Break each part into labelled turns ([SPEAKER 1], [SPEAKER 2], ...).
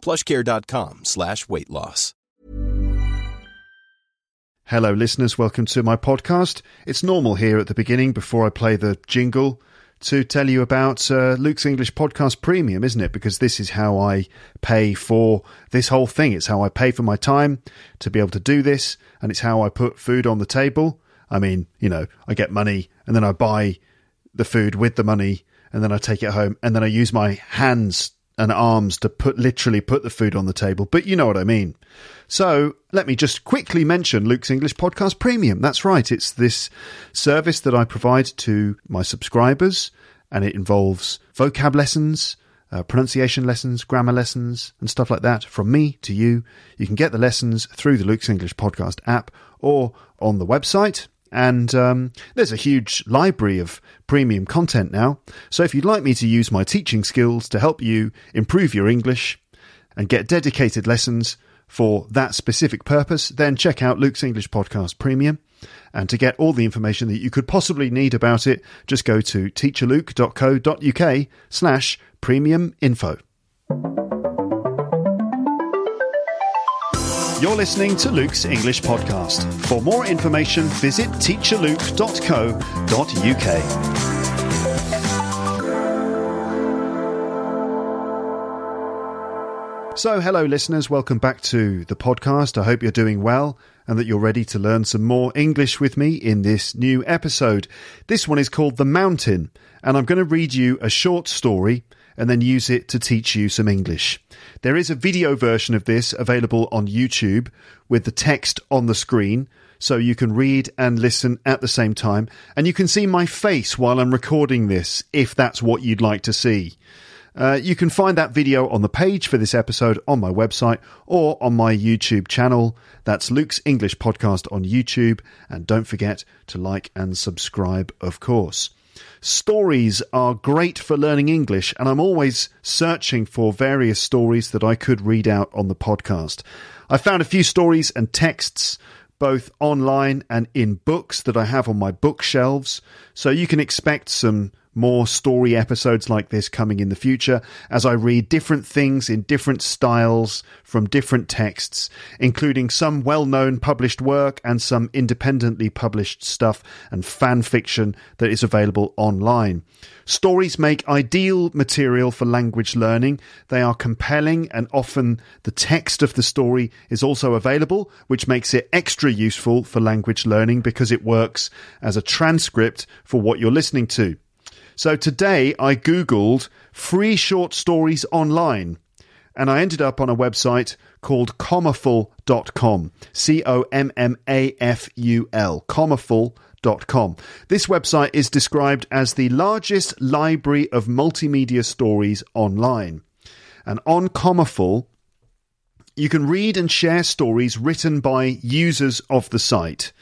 [SPEAKER 1] plushcare.com slash weight loss.
[SPEAKER 2] Hello, listeners. Welcome to my podcast. It's normal here at the beginning before I play the jingle to tell you about uh, Luke's English Podcast Premium, isn't it? Because this is how I pay for this whole thing. It's how I pay for my time to be able to do this, and it's how I put food on the table. I mean, you know, I get money and then I buy the food with the money and then I take it home and then I use my hands and arms to put literally put the food on the table. But you know what I mean. So let me just quickly mention Luke's English Podcast Premium. That's right. It's this service that I provide to my subscribers and it involves vocab lessons, uh, pronunciation lessons, grammar lessons, and stuff like that from me to you. You can get the lessons through the Luke's English Podcast app or on the website. And um, there's a huge library of premium content now. So if you'd like me to use my teaching skills to help you improve your English and get dedicated lessons for that specific purpose, then check out Luke's English Podcast Premium. And to get all the information that you could possibly need about it, just go to teacherluke.co.uk slash premium info. You're listening to Luke's English Podcast. For more information, visit teacherluke.co.uk. So, hello, listeners. Welcome back to the podcast. I hope you're doing well and that you're ready to learn some more English with me in this new episode. This one is called The Mountain, and I'm going to read you a short story and then use it to teach you some English. There is a video version of this available on YouTube with the text on the screen, so you can read and listen at the same time, and you can see my face while I'm recording this if that's what you'd like to see. Uh, you can find that video on the page for this episode on my website or on my YouTube channel. That's Luke's English Podcast on YouTube. And don't forget to like and subscribe, of course. Stories are great for learning English, and I'm always searching for various stories that I could read out on the podcast. I found a few stories and texts both online and in books that I have on my bookshelves, so you can expect some more story episodes like this coming in the future as I read different things in different styles from different texts, including some well known published work and some independently published stuff and fan fiction that is available online. Stories make ideal material for language learning. They are compelling and often the text of the story is also available, which makes it extra useful for language learning because it works as a transcript for what you're listening to. So today I Googled free short stories online and I ended up on a website called commaful.com. C O M M A F U L. Commaful.com. This website is described as the largest library of multimedia stories online. And on Commaful, you can read and share stories written by users of the site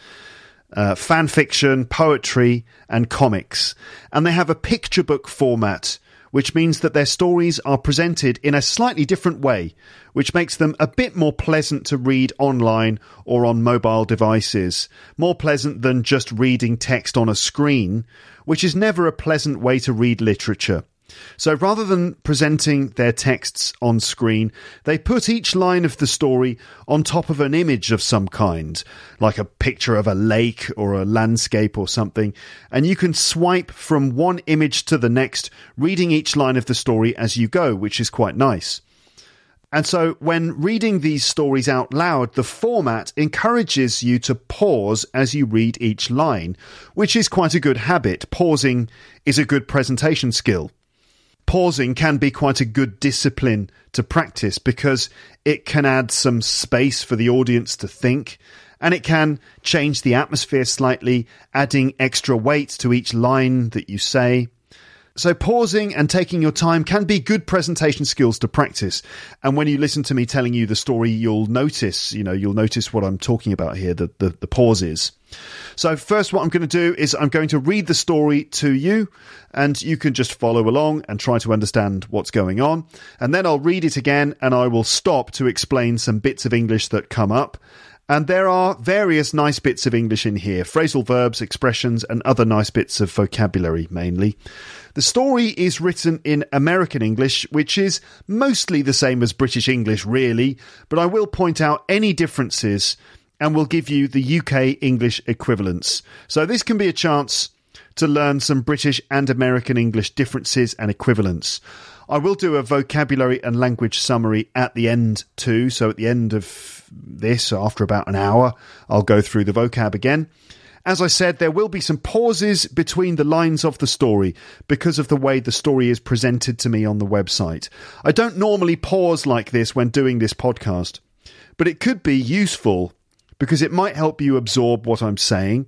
[SPEAKER 2] uh, fan fiction, poetry, and comics. And they have a picture book format, which means that their stories are presented in a slightly different way, which makes them a bit more pleasant to read online or on mobile devices. More pleasant than just reading text on a screen, which is never a pleasant way to read literature. So rather than presenting their texts on screen, they put each line of the story on top of an image of some kind, like a picture of a lake or a landscape or something, and you can swipe from one image to the next, reading each line of the story as you go, which is quite nice. And so, when reading these stories out loud, the format encourages you to pause as you read each line, which is quite a good habit. Pausing is a good presentation skill pausing can be quite a good discipline to practice because it can add some space for the audience to think and it can change the atmosphere slightly, adding extra weight to each line that you say. So, pausing and taking your time can be good presentation skills to practice. And when you listen to me telling you the story, you'll notice, you know, you'll notice what I'm talking about here, the, the, the pauses. So, first, what I'm going to do is I'm going to read the story to you, and you can just follow along and try to understand what's going on. And then I'll read it again, and I will stop to explain some bits of English that come up. And there are various nice bits of English in here phrasal verbs, expressions, and other nice bits of vocabulary mainly. The story is written in American English, which is mostly the same as British English, really, but I will point out any differences and we'll give you the UK English equivalents. So this can be a chance to learn some British and American English differences and equivalents. I will do a vocabulary and language summary at the end too. So at the end of this, after about an hour, I'll go through the vocab again. As I said, there will be some pauses between the lines of the story because of the way the story is presented to me on the website. I don't normally pause like this when doing this podcast, but it could be useful because it might help you absorb what I'm saying.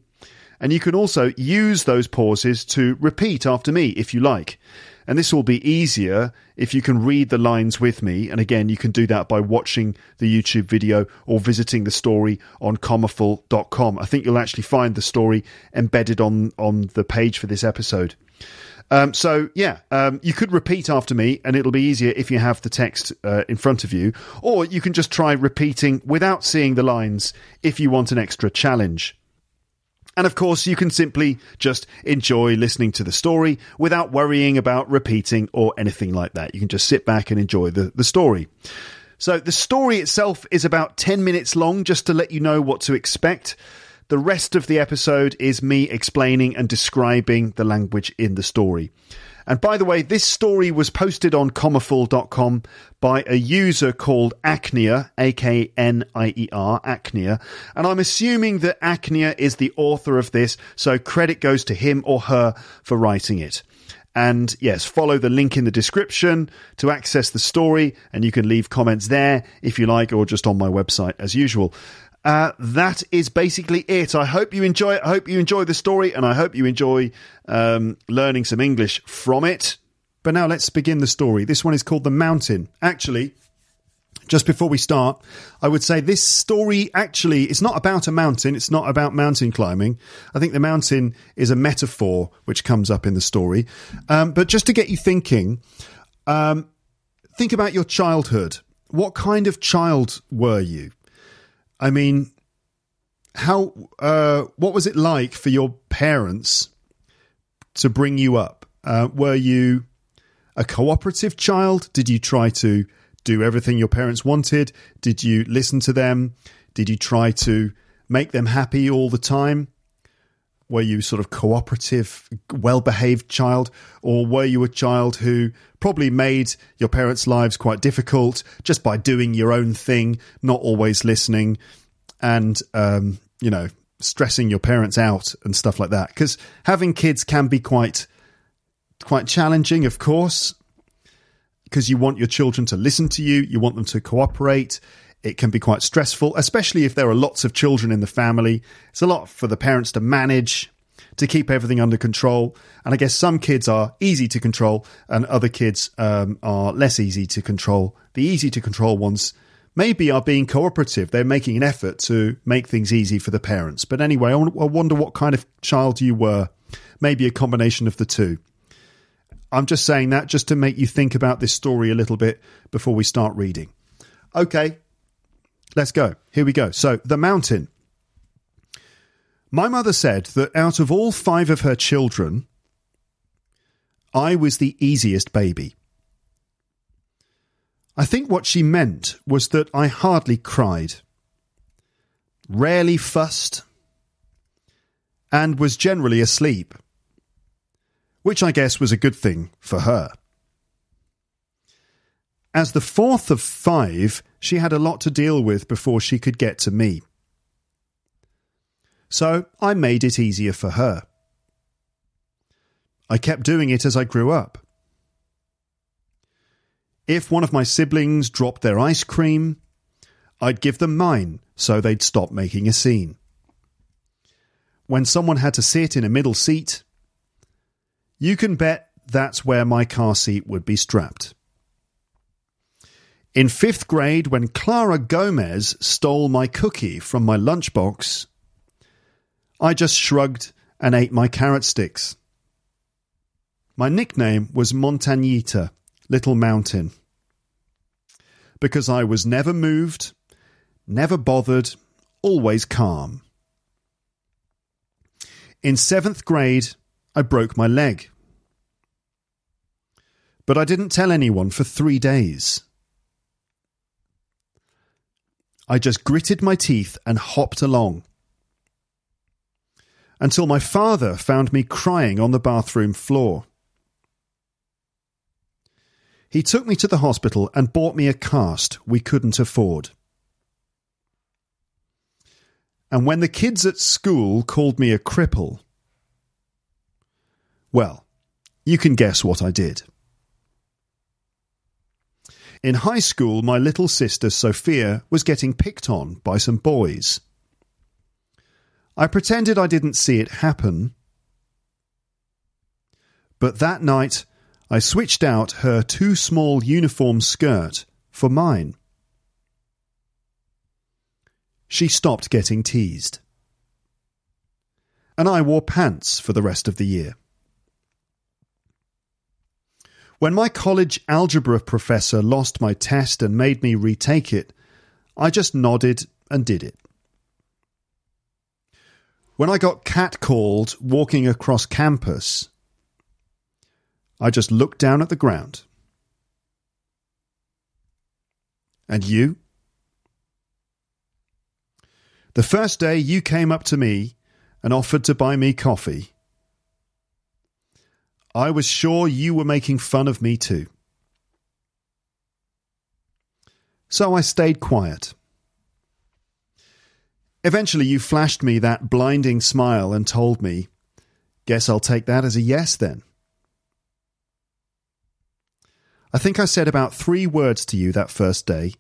[SPEAKER 2] And you can also use those pauses to repeat after me if you like. And this will be easier if you can read the lines with me. And again, you can do that by watching the YouTube video or visiting the story on commaful.com. I think you'll actually find the story embedded on, on the page for this episode. Um, so yeah, um, you could repeat after me, and it'll be easier if you have the text uh, in front of you, or you can just try repeating without seeing the lines if you want an extra challenge. And of course, you can simply just enjoy listening to the story without worrying about repeating or anything like that. You can just sit back and enjoy the, the story. So the story itself is about 10 minutes long, just to let you know what to expect. The rest of the episode is me explaining and describing the language in the story. And by the way, this story was posted on commaful.com by a user called Aknier, A K N I E R, Aknier. And I'm assuming that Aknier is the author of this, so credit goes to him or her for writing it. And yes, follow the link in the description to access the story, and you can leave comments there if you like, or just on my website as usual. Uh, that is basically it. I hope you enjoy it. I hope you enjoy the story, and I hope you enjoy um, learning some English from it. But now let's begin the story. This one is called The Mountain. Actually, just before we start, I would say this story actually is not about a mountain. It's not about mountain climbing. I think the mountain is a metaphor which comes up in the story. Um, but just to get you thinking, um, think about your childhood. What kind of child were you? I mean, how uh, what was it like for your parents to bring you up? Uh, were you a cooperative child? Did you try to do everything your parents wanted? Did you listen to them? Did you try to make them happy all the time? Were you sort of cooperative, well behaved child? Or were you a child who probably made your parents' lives quite difficult just by doing your own thing, not always listening, and, um, you know, stressing your parents out and stuff like that? Because having kids can be quite, quite challenging, of course, because you want your children to listen to you, you want them to cooperate. It can be quite stressful, especially if there are lots of children in the family. It's a lot for the parents to manage, to keep everything under control. And I guess some kids are easy to control, and other kids um, are less easy to control. The easy to control ones maybe are being cooperative. They're making an effort to make things easy for the parents. But anyway, I wonder what kind of child you were. Maybe a combination of the two. I'm just saying that just to make you think about this story a little bit before we start reading. Okay, Let's go. Here we go. So, the mountain. My mother said that out of all five of her children, I was the easiest baby. I think what she meant was that I hardly cried, rarely fussed, and was generally asleep, which I guess was a good thing for her. As the fourth of five, she had a lot to deal with before she could get to me. So I made it easier for her. I kept doing it as I grew up. If one of my siblings dropped their ice cream, I'd give them mine so they'd stop making a scene. When someone had to sit in a middle seat, you can bet that's where my car seat would be strapped. In fifth grade, when Clara Gomez stole my cookie from my lunchbox, I just shrugged and ate my carrot sticks. My nickname was Montañita, Little Mountain, because I was never moved, never bothered, always calm. In seventh grade, I broke my leg. But I didn't tell anyone for three days. I just gritted my teeth and hopped along. Until my father found me crying on the bathroom floor. He took me to the hospital and bought me a cast we couldn't afford. And when the kids at school called me a cripple, well, you can guess what I did. In high school, my little sister Sophia was getting picked on by some boys. I pretended I didn't see it happen. But that night, I switched out her too small uniform skirt for mine. She stopped getting teased. And I wore pants for the rest of the year. When my college algebra professor lost my test and made me retake it, I just nodded and did it. When I got catcalled walking across campus, I just looked down at the ground. And you? The first day you came up to me and offered to buy me coffee, I was sure you were making fun of me too. So I stayed quiet. Eventually, you flashed me that blinding smile and told me, Guess I'll take that as a yes then. I think I said about three words to you that first day.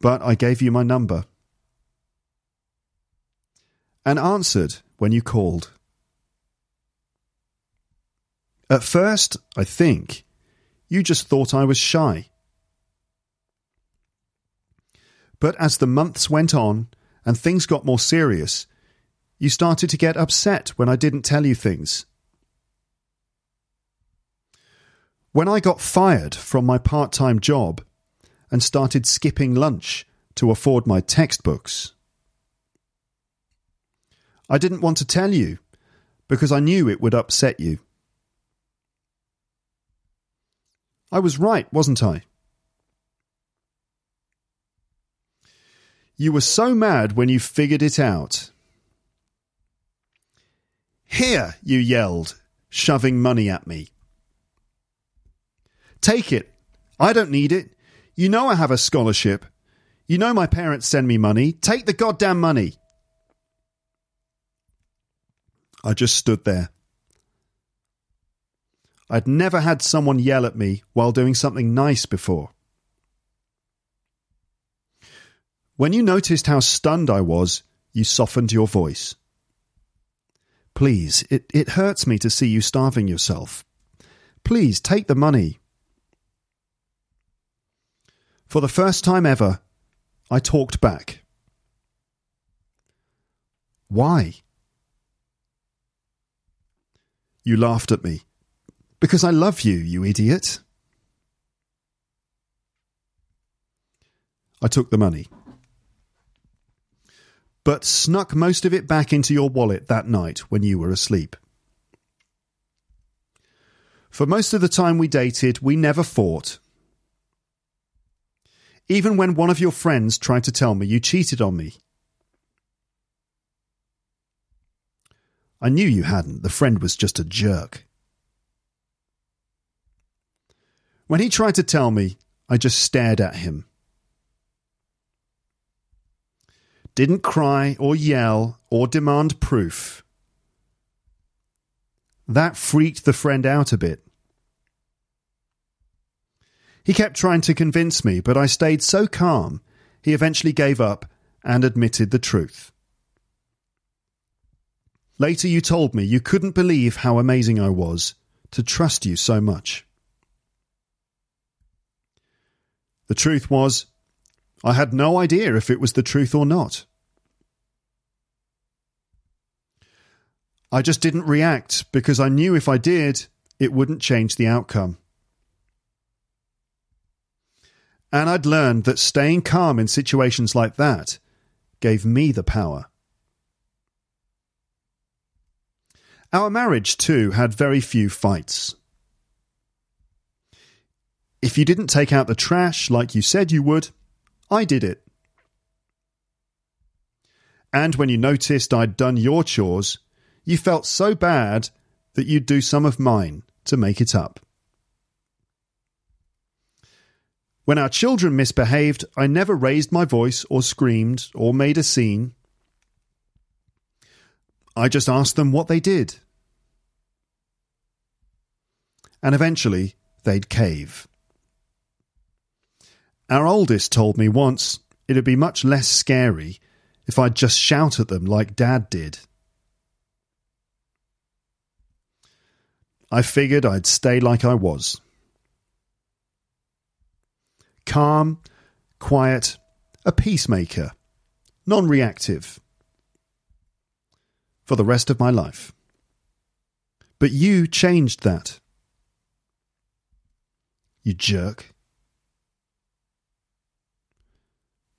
[SPEAKER 2] But I gave you my number. And answered when you called. At first, I think, you just thought I was shy. But as the months went on and things got more serious, you started to get upset when I didn't tell you things. When I got fired from my part time job and started skipping lunch to afford my textbooks, I didn't want to tell you because I knew it would upset you. I was right, wasn't I? You were so mad when you figured it out. Here, you yelled, shoving money at me. Take it. I don't need it. You know I have a scholarship. You know my parents send me money. Take the goddamn money. I just stood there. I'd never had someone yell at me while doing something nice before. When you noticed how stunned I was, you softened your voice. Please, it, it hurts me to see you starving yourself. Please take the money. For the first time ever, I talked back. Why? You laughed at me. Because I love you, you idiot. I took the money, but snuck most of it back into your wallet that night when you were asleep. For most of the time we dated, we never fought. Even when one of your friends tried to tell me you cheated on me. I knew you hadn't. The friend was just a jerk. When he tried to tell me, I just stared at him. Didn't cry or yell or demand proof. That freaked the friend out a bit. He kept trying to convince me, but I stayed so calm, he eventually gave up and admitted the truth. Later, you told me you couldn't believe how amazing I was to trust you so much. The truth was, I had no idea if it was the truth or not. I just didn't react because I knew if I did, it wouldn't change the outcome. And I'd learned that staying calm in situations like that gave me the power. Our marriage, too, had very few fights. If you didn't take out the trash like you said you would, I did it. And when you noticed I'd done your chores, you felt so bad that you'd do some of mine to make it up. When our children misbehaved, I never raised my voice or screamed or made a scene. I just asked them what they did and eventually they'd cave. Our oldest told me once it'd be much less scary if I'd just shout at them like Dad did. I figured I'd stay like I was. Calm, quiet, a peacemaker, non reactive. For the rest of my life. But you changed that. You jerk.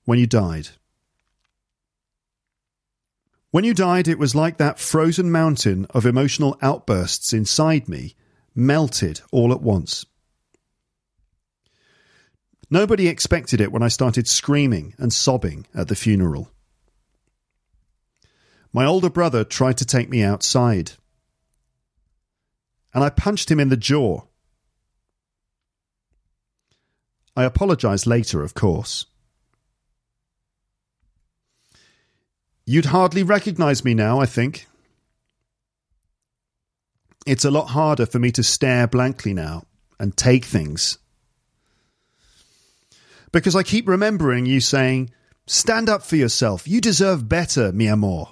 [SPEAKER 2] When you died. When you died, it was like that frozen mountain of emotional outbursts inside me melted all at once. Nobody expected it when I started screaming and sobbing at the funeral. My older brother tried to take me outside, and I punched him in the jaw I apologise later, of course. You'd hardly recognise me now, I think. It's a lot harder for me to stare blankly now and take things. Because I keep remembering you saying, Stand up for yourself. You deserve better, mi amor.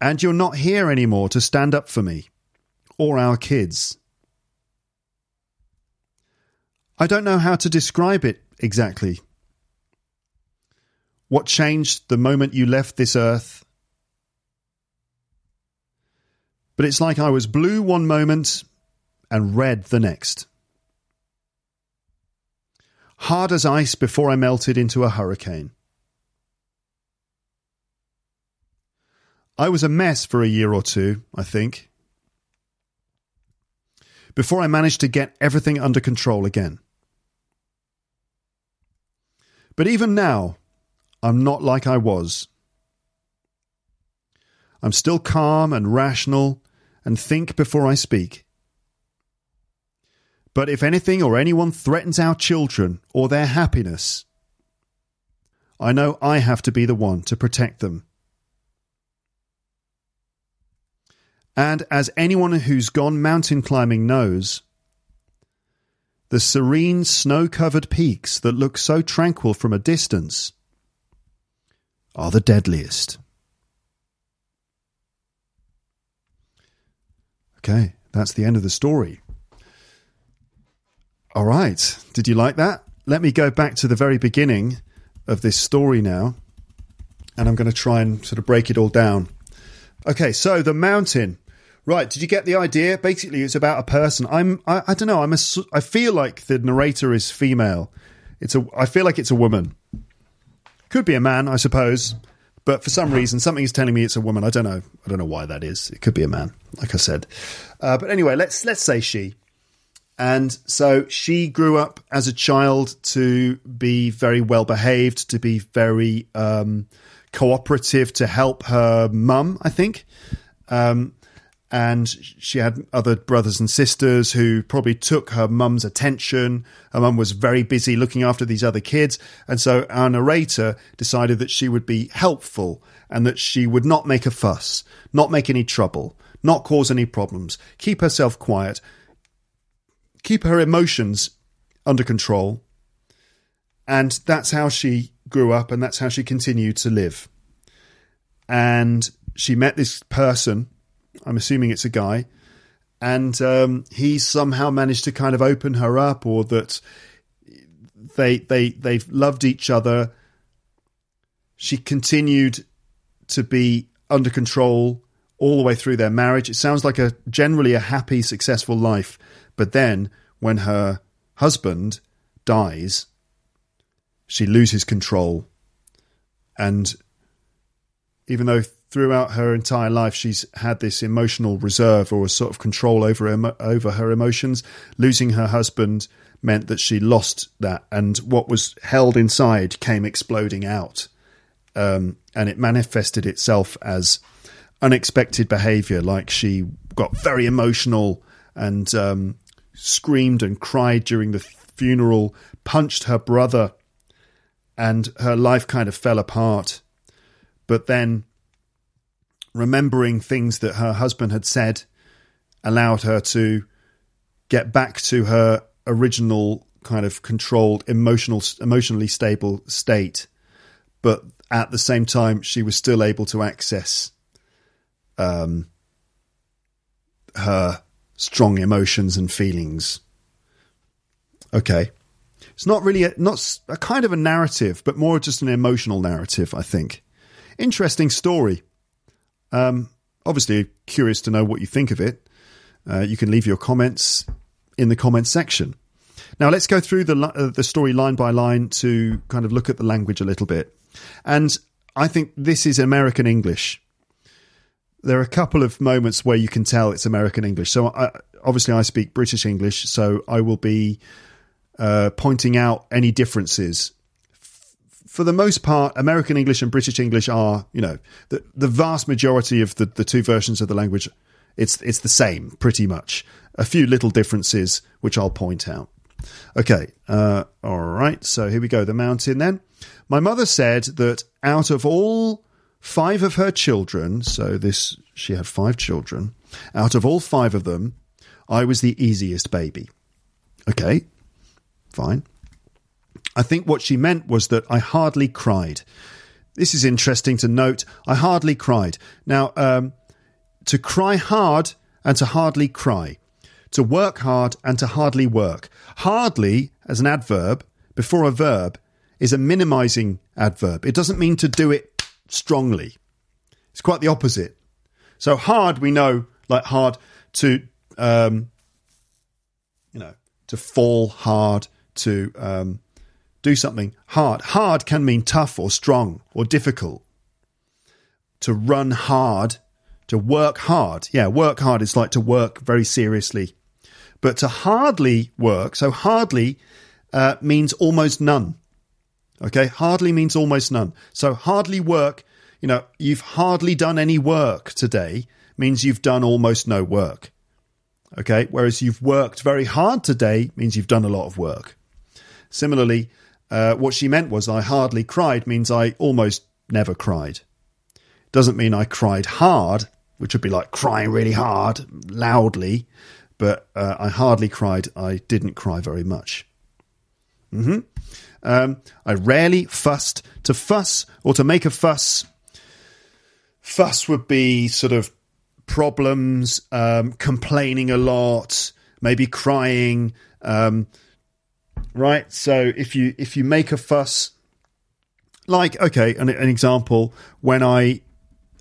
[SPEAKER 2] And you're not here anymore to stand up for me or our kids. I don't know how to describe it exactly. What changed the moment you left this earth? But it's like I was blue one moment and red the next. Hard as ice before I melted into a hurricane. I was a mess for a year or two, I think, before I managed to get everything under control again. But even now, I'm not like I was. I'm still calm and rational and think before I speak. But if anything or anyone threatens our children or their happiness, I know I have to be the one to protect them. And as anyone who's gone mountain climbing knows, the serene snow covered peaks that look so tranquil from a distance are the deadliest. Okay, that's the end of the story. All right, did you like that? Let me go back to the very beginning of this story now, and I'm going to try and sort of break it all down. Okay, so the mountain. Right. Did you get the idea? Basically, it's about a person. I'm. I, I don't know. I'm a. I feel like the narrator is female. It's a. I feel like it's a woman. Could be a man, I suppose. But for some reason, something is telling me it's a woman. I don't know. I don't know why that is. It could be a man, like I said. Uh, but anyway, let's let's say she. And so she grew up as a child to be very well behaved, to be very um, cooperative, to help her mum. I think. Um, and she had other brothers and sisters who probably took her mum's attention. Her mum was very busy looking after these other kids, and so our narrator decided that she would be helpful and that she would not make a fuss, not make any trouble, not cause any problems, keep herself quiet, keep her emotions under control. And that's how she grew up, and that's how she continued to live. and she met this person. I'm assuming it's a guy, and um, he somehow managed to kind of open her up, or that they they they've loved each other. She continued to be under control all the way through their marriage. It sounds like a generally a happy, successful life. But then, when her husband dies, she loses control, and even though throughout her entire life she's had this emotional reserve or a sort of control over over her emotions, losing her husband meant that she lost that, and what was held inside came exploding out, um, and it manifested itself as unexpected behaviour, like she got very emotional and um, screamed and cried during the funeral, punched her brother, and her life kind of fell apart. But then, remembering things that her husband had said allowed her to get back to her original kind of controlled emotional emotionally stable state. But at the same time she was still able to access um, her strong emotions and feelings. Okay. It's not really a, not a kind of a narrative but more just an emotional narrative i think. Interesting story um, obviously curious to know what you think of it uh, you can leave your comments in the comments section now let's go through the uh, the story line by line to kind of look at the language a little bit. And I think this is American English. There are a couple of moments where you can tell it's American English. So I, obviously I speak British English, so I will be uh, pointing out any differences. For the most part, American English and British English are, you know, the the vast majority of the, the two versions of the language, it's it's the same pretty much. A few little differences which I'll point out. Okay, uh, all right. So here we go. The mountain then. My mother said that out of all five of her children, so this she had five children, out of all five of them, I was the easiest baby. Okay, fine. I think what she meant was that I hardly cried. This is interesting to note. I hardly cried. Now, um, to cry hard and to hardly cry to work hard and to hardly work. Hardly, as an adverb, before a verb, is a minimizing adverb. It doesn't mean to do it strongly. It's quite the opposite. So hard, we know, like hard to, um, you know, to fall hard, to um, do something hard. Hard can mean tough or strong or difficult. To run hard, to work hard. Yeah, work hard is like to work very seriously but to hardly work, so hardly uh, means almost none. Okay, hardly means almost none. So hardly work, you know, you've hardly done any work today means you've done almost no work. Okay, whereas you've worked very hard today means you've done a lot of work. Similarly, uh, what she meant was I hardly cried means I almost never cried. Doesn't mean I cried hard, which would be like crying really hard, loudly but uh, I hardly cried. I didn't cry very much. Mm-hmm. Um, I rarely fussed. To fuss or to make a fuss, fuss would be sort of problems, um, complaining a lot, maybe crying. Um, right. So if you if you make a fuss, like okay, an, an example when I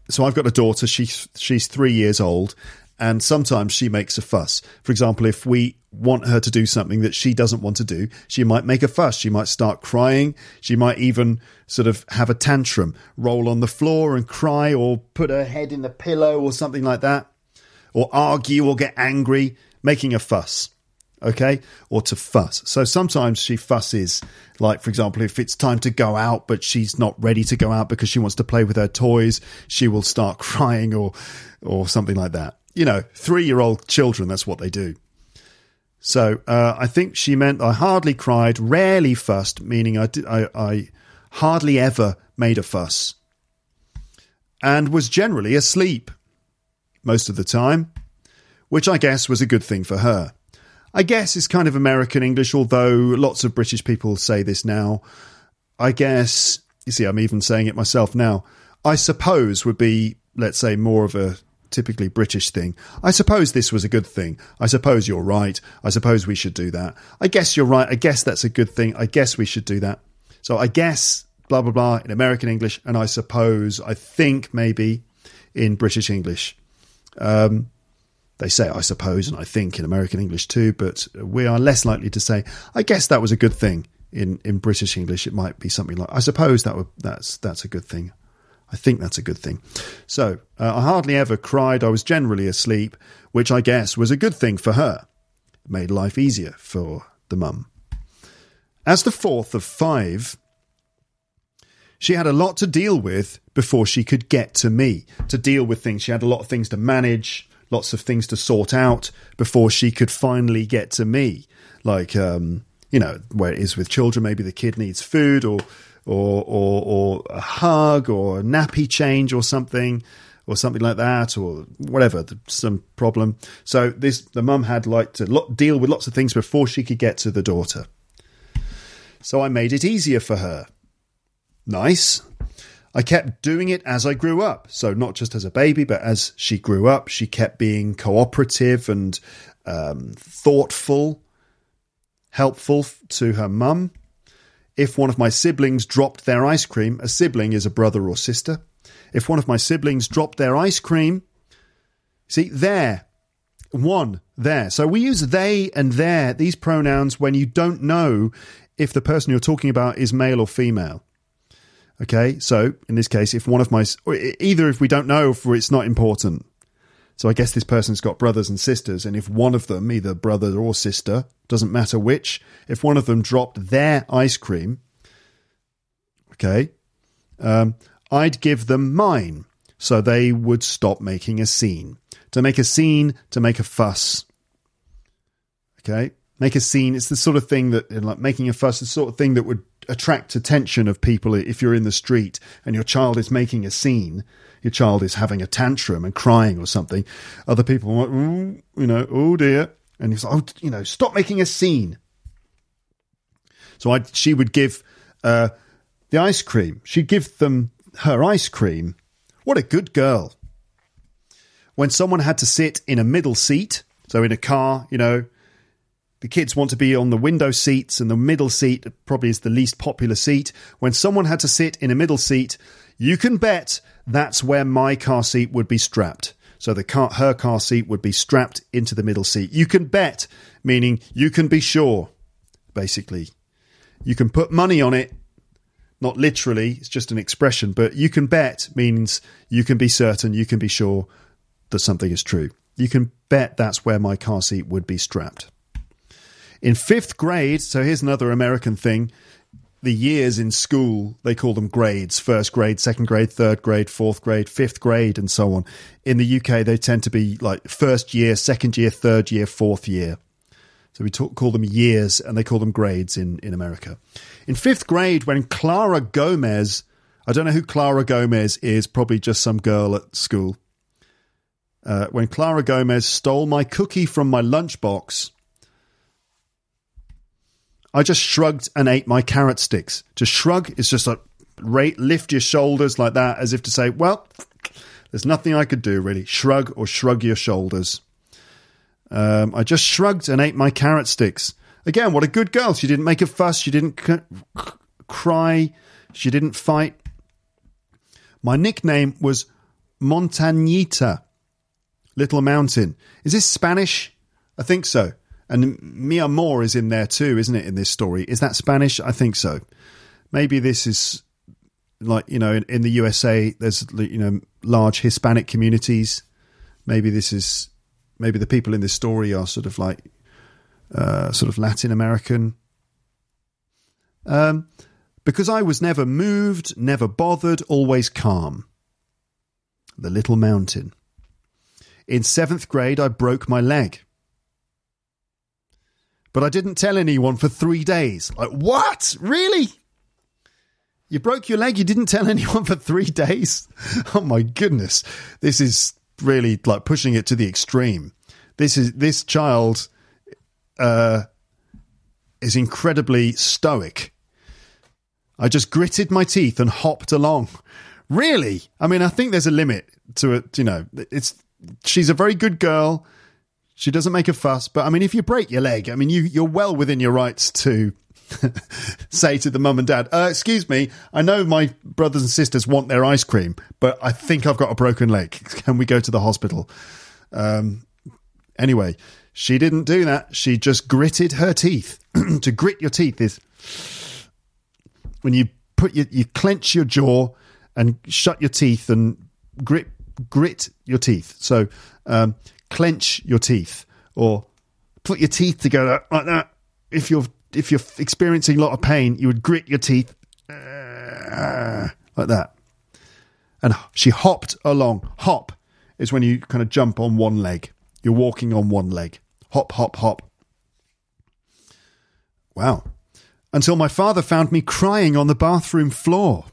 [SPEAKER 2] so I've got a daughter. She's she's three years old, and sometimes she makes a fuss. For example, if we want her to do something that she doesn't want to do, she might make a fuss. She might start crying. She might even sort of have a tantrum, roll on the floor and cry, or put her head in the pillow or something like that, or argue or get angry, making a fuss. Okay, or to fuss. So sometimes she fusses, like for example, if it's time to go out, but she's not ready to go out because she wants to play with her toys, she will start crying or or something like that you know, three year old children, that's what they do. So uh, I think she meant I hardly cried, rarely fussed, meaning I, did, I, I hardly ever made a fuss, and was generally asleep most of the time, which I guess was a good thing for her. I guess it's kind of American English, although lots of British people say this now. I guess, you see, I'm even saying it myself now. I suppose would be, let's say, more of a typically British thing. I suppose this was a good thing. I suppose you're right. I suppose we should do that. I guess you're right. I guess that's a good thing. I guess we should do that. So I guess blah blah blah in American English, and I suppose I think maybe in British English. Um, they say I suppose and I think in American English too, but we are less likely to say I guess that was a good thing in in British English. It might be something like I suppose that would that's that's a good thing. I think that's a good thing. So uh, I hardly ever cried. I was generally asleep, which I guess was a good thing for her. It made life easier for the mum. As the fourth of five, she had a lot to deal with before she could get to me, to deal with things. She had a lot of things to manage, lots of things to sort out before she could finally get to me. Like, um, you know, where it is with children, maybe the kid needs food or or, or, or a hug or a nappy change or something or something like that or whatever some problem. So this the mum had like to deal with lots of things before she could get to the daughter. So i made it easier for her. Nice i kept doing it as i grew up so not just as a baby but as she grew up she kept being cooperative and um, thoughtful helpful to her mum if one of my siblings dropped their ice cream, a sibling is a brother or sister. If one of my siblings dropped their ice cream, see, there, one, there. So we use they and their, these pronouns, when you don't know if the person you're talking about is male or female. Okay, so in this case, if one of my, either if we don't know or it's not important. So I guess this person's got brothers and sisters, and if one of them, either brother or sister, doesn't matter which, if one of them dropped their ice cream, okay, um, I'd give them mine so they would stop making a scene. To make a scene, to make a fuss. Okay, make a scene. It's the sort of thing that, like making a fuss, the sort of thing that would attract attention of people if you're in the street and your child is making a scene your child is having a tantrum and crying or something, other people you know, oh dear. And he's like, oh, you know, stop making a scene. So I, she would give uh, the ice cream. She'd give them her ice cream. What a good girl. When someone had to sit in a middle seat, so in a car, you know, the kids want to be on the window seats, and the middle seat probably is the least popular seat. When someone had to sit in a middle seat, you can bet that's where my car seat would be strapped. So the car, her car seat would be strapped into the middle seat. You can bet, meaning you can be sure, basically. You can put money on it, not literally, it's just an expression, but you can bet means you can be certain, you can be sure that something is true. You can bet that's where my car seat would be strapped. In fifth grade, so here's another American thing the years in school, they call them grades first grade, second grade, third grade, fourth grade, fifth grade, and so on. In the UK, they tend to be like first year, second year, third year, fourth year. So we talk, call them years and they call them grades in, in America. In fifth grade, when Clara Gomez, I don't know who Clara Gomez is, probably just some girl at school. Uh, when Clara Gomez stole my cookie from my lunchbox, I just shrugged and ate my carrot sticks. To shrug is just like rate, lift your shoulders like that, as if to say, well, there's nothing I could do really. Shrug or shrug your shoulders. Um, I just shrugged and ate my carrot sticks. Again, what a good girl. She didn't make a fuss. She didn't c- c- cry. She didn't fight. My nickname was Montañita, Little Mountain. Is this Spanish? I think so. And Mi Amor is in there too, isn't it? In this story, is that Spanish? I think so. Maybe this is like you know in, in the USA. There's you know large Hispanic communities. Maybe this is maybe the people in this story are sort of like uh, sort of Latin American. Um, because I was never moved, never bothered, always calm. The Little Mountain. In seventh grade, I broke my leg but I didn't tell anyone for three days. Like, what? Really? You broke your leg, you didn't tell anyone for three days? Oh my goodness. This is really like pushing it to the extreme. This is this child uh, is incredibly stoic. I just gritted my teeth and hopped along, Really? I mean, I think there's a limit to it. You know, it's she's a very good girl. She doesn't make a fuss, but I mean, if you break your leg, I mean, you you're well within your rights to say to the mum and dad, uh, "Excuse me, I know my brothers and sisters want their ice cream, but I think I've got a broken leg. Can we go to the hospital?" Um, anyway, she didn't do that. She just gritted her teeth. to grit your teeth is when you put your you clench your jaw and shut your teeth and grit grit your teeth. So um, clench your teeth or put your teeth together like that. If you're if you're experiencing a lot of pain, you would grit your teeth uh, like that. And she hopped along. Hop is when you kind of jump on one leg. You're walking on one leg. Hop, hop, hop. Wow. Until my father found me crying on the bathroom floor.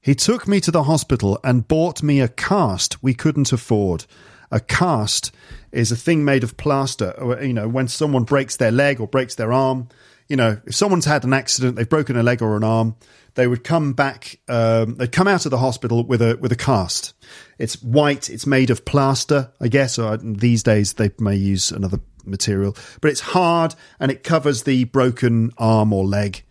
[SPEAKER 2] He took me to the hospital and bought me a cast we couldn't afford. A cast is a thing made of plaster. You know, when someone breaks their leg or breaks their arm, you know, if someone's had an accident, they've broken a leg or an arm, they would come back. Um, they'd come out of the hospital with a with a cast. It's white. It's made of plaster, I guess. Or these days they may use another material, but it's hard and it covers the broken arm or leg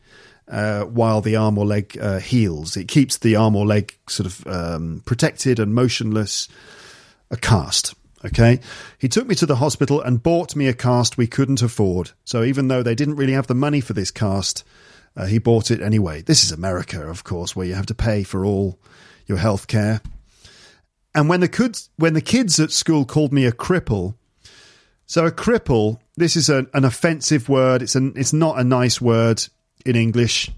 [SPEAKER 2] uh, while the arm or leg uh, heals. It keeps the arm or leg sort of um, protected and motionless. A cast. Okay. He took me to the hospital and bought me a cast we couldn't afford. So even though they didn't really have the money for this cast, uh, he bought it anyway. This is America, of course, where you have to pay for all your health care. And when the kids, when the kids at school called me a cripple, so a cripple, this is a, an offensive word. It's an, it's not a nice word in English.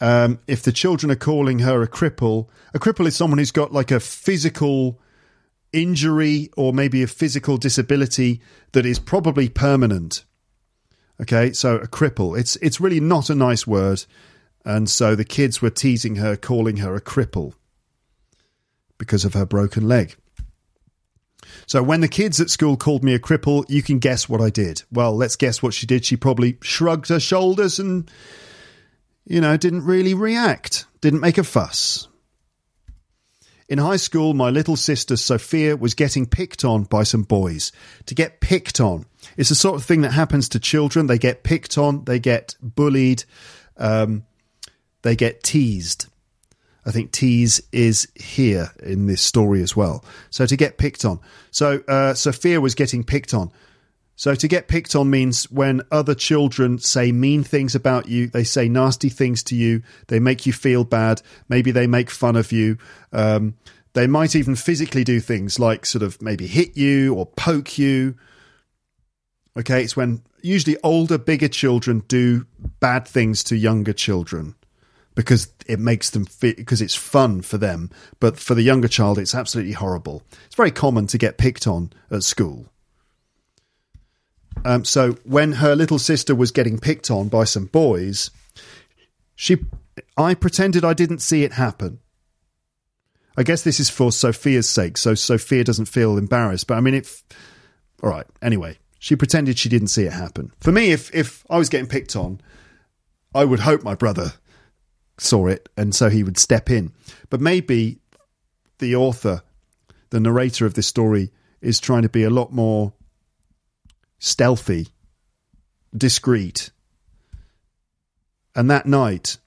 [SPEAKER 2] Um, if the children are calling her a cripple, a cripple is someone who's got like a physical injury or maybe a physical disability that is probably permanent. Okay, so a cripple. It's it's really not a nice word, and so the kids were teasing her, calling her a cripple because of her broken leg. So when the kids at school called me a cripple, you can guess what I did. Well, let's guess what she did. She probably shrugged her shoulders and, you know, didn't really react, didn't make a fuss. In high school, my little sister Sophia was getting picked on by some boys. To get picked on, it's the sort of thing that happens to children. They get picked on, they get bullied, um, they get teased. I think tease is here in this story as well. So to get picked on. So uh, Sophia was getting picked on. So to get picked on means when other children say mean things about you, they say nasty things to you, they make you feel bad, maybe they make fun of you. Um, they might even physically do things like sort of maybe hit you or poke you. Okay, it's when usually older, bigger children do bad things to younger children because it makes them fit because it's fun for them. But for the younger child, it's absolutely horrible. It's very common to get picked on at school. Um, so when her little sister was getting picked on by some boys, she, I pretended I didn't see it happen. I guess this is for Sophia's sake, so Sophia doesn't feel embarrassed. But I mean, if all right, anyway, she pretended she didn't see it happen. For me, if if I was getting picked on, I would hope my brother saw it, and so he would step in. But maybe the author, the narrator of this story, is trying to be a lot more stealthy, discreet. And that night,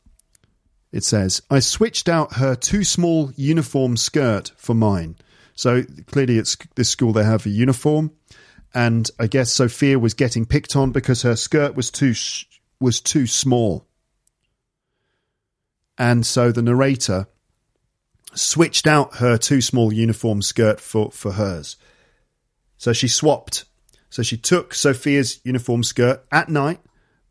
[SPEAKER 2] it says, I switched out her too small uniform skirt for mine. So clearly, it's this school they have a uniform, and I guess Sophia was getting picked on because her skirt was too was too small. And so the narrator switched out her too small uniform skirt for, for hers. So she swapped. So she took Sophia's uniform skirt at night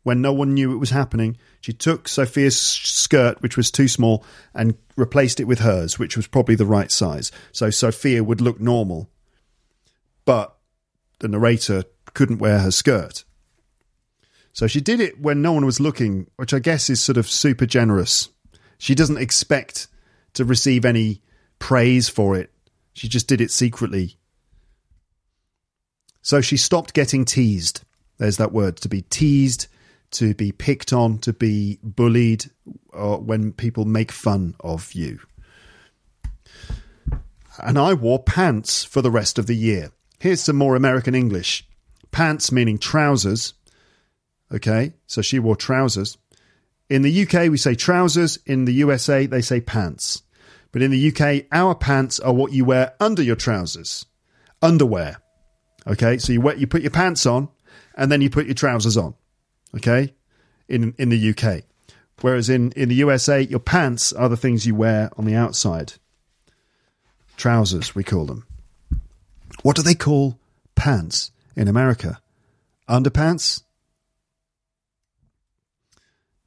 [SPEAKER 2] when no one knew it was happening. She took Sophia's skirt, which was too small, and replaced it with hers, which was probably the right size. So Sophia would look normal. But the narrator couldn't wear her skirt. So she did it when no one was looking, which I guess is sort of super generous she doesn't expect to receive any praise for it. She just did it secretly. So she stopped getting teased. There's that word to be teased, to be picked on, to be bullied. uh, when people make fun of you. And I wore pants for the rest of the year. Here's some more American English. Pants meaning trousers. Okay, so she wore trousers. In the UK, we say trousers. In the USA, they say pants. But in the UK, our pants are what you wear under your trousers. Underwear. Okay, so you wear, you put your pants on and then you put your trousers on. Okay, in in the UK. Whereas in, in the USA, your pants are the things you wear on the outside. Trousers, we call them. What do they call pants in America? Underpants?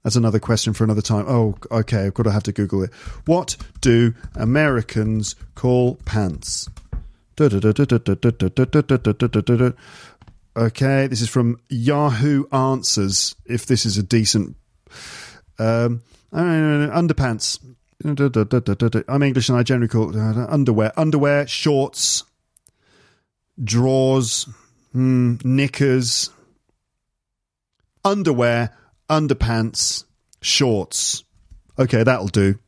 [SPEAKER 2] That's another question for another time. Oh, okay, I've got to have to Google it. What do Americans call pants? Okay, this is from Yahoo Answers. If this is a decent um, underpants. I'm English and I generally call uh, underwear. Underwear, shorts, drawers, mm, knickers, underwear, underpants, shorts. Okay, that'll do.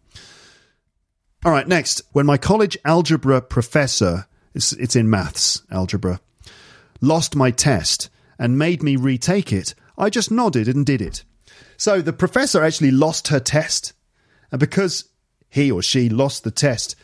[SPEAKER 2] All right, next. When my college algebra professor, it's, it's in maths, algebra, lost my test and made me retake it, I just nodded and did it. So the professor actually lost her test. And because he or she lost the test,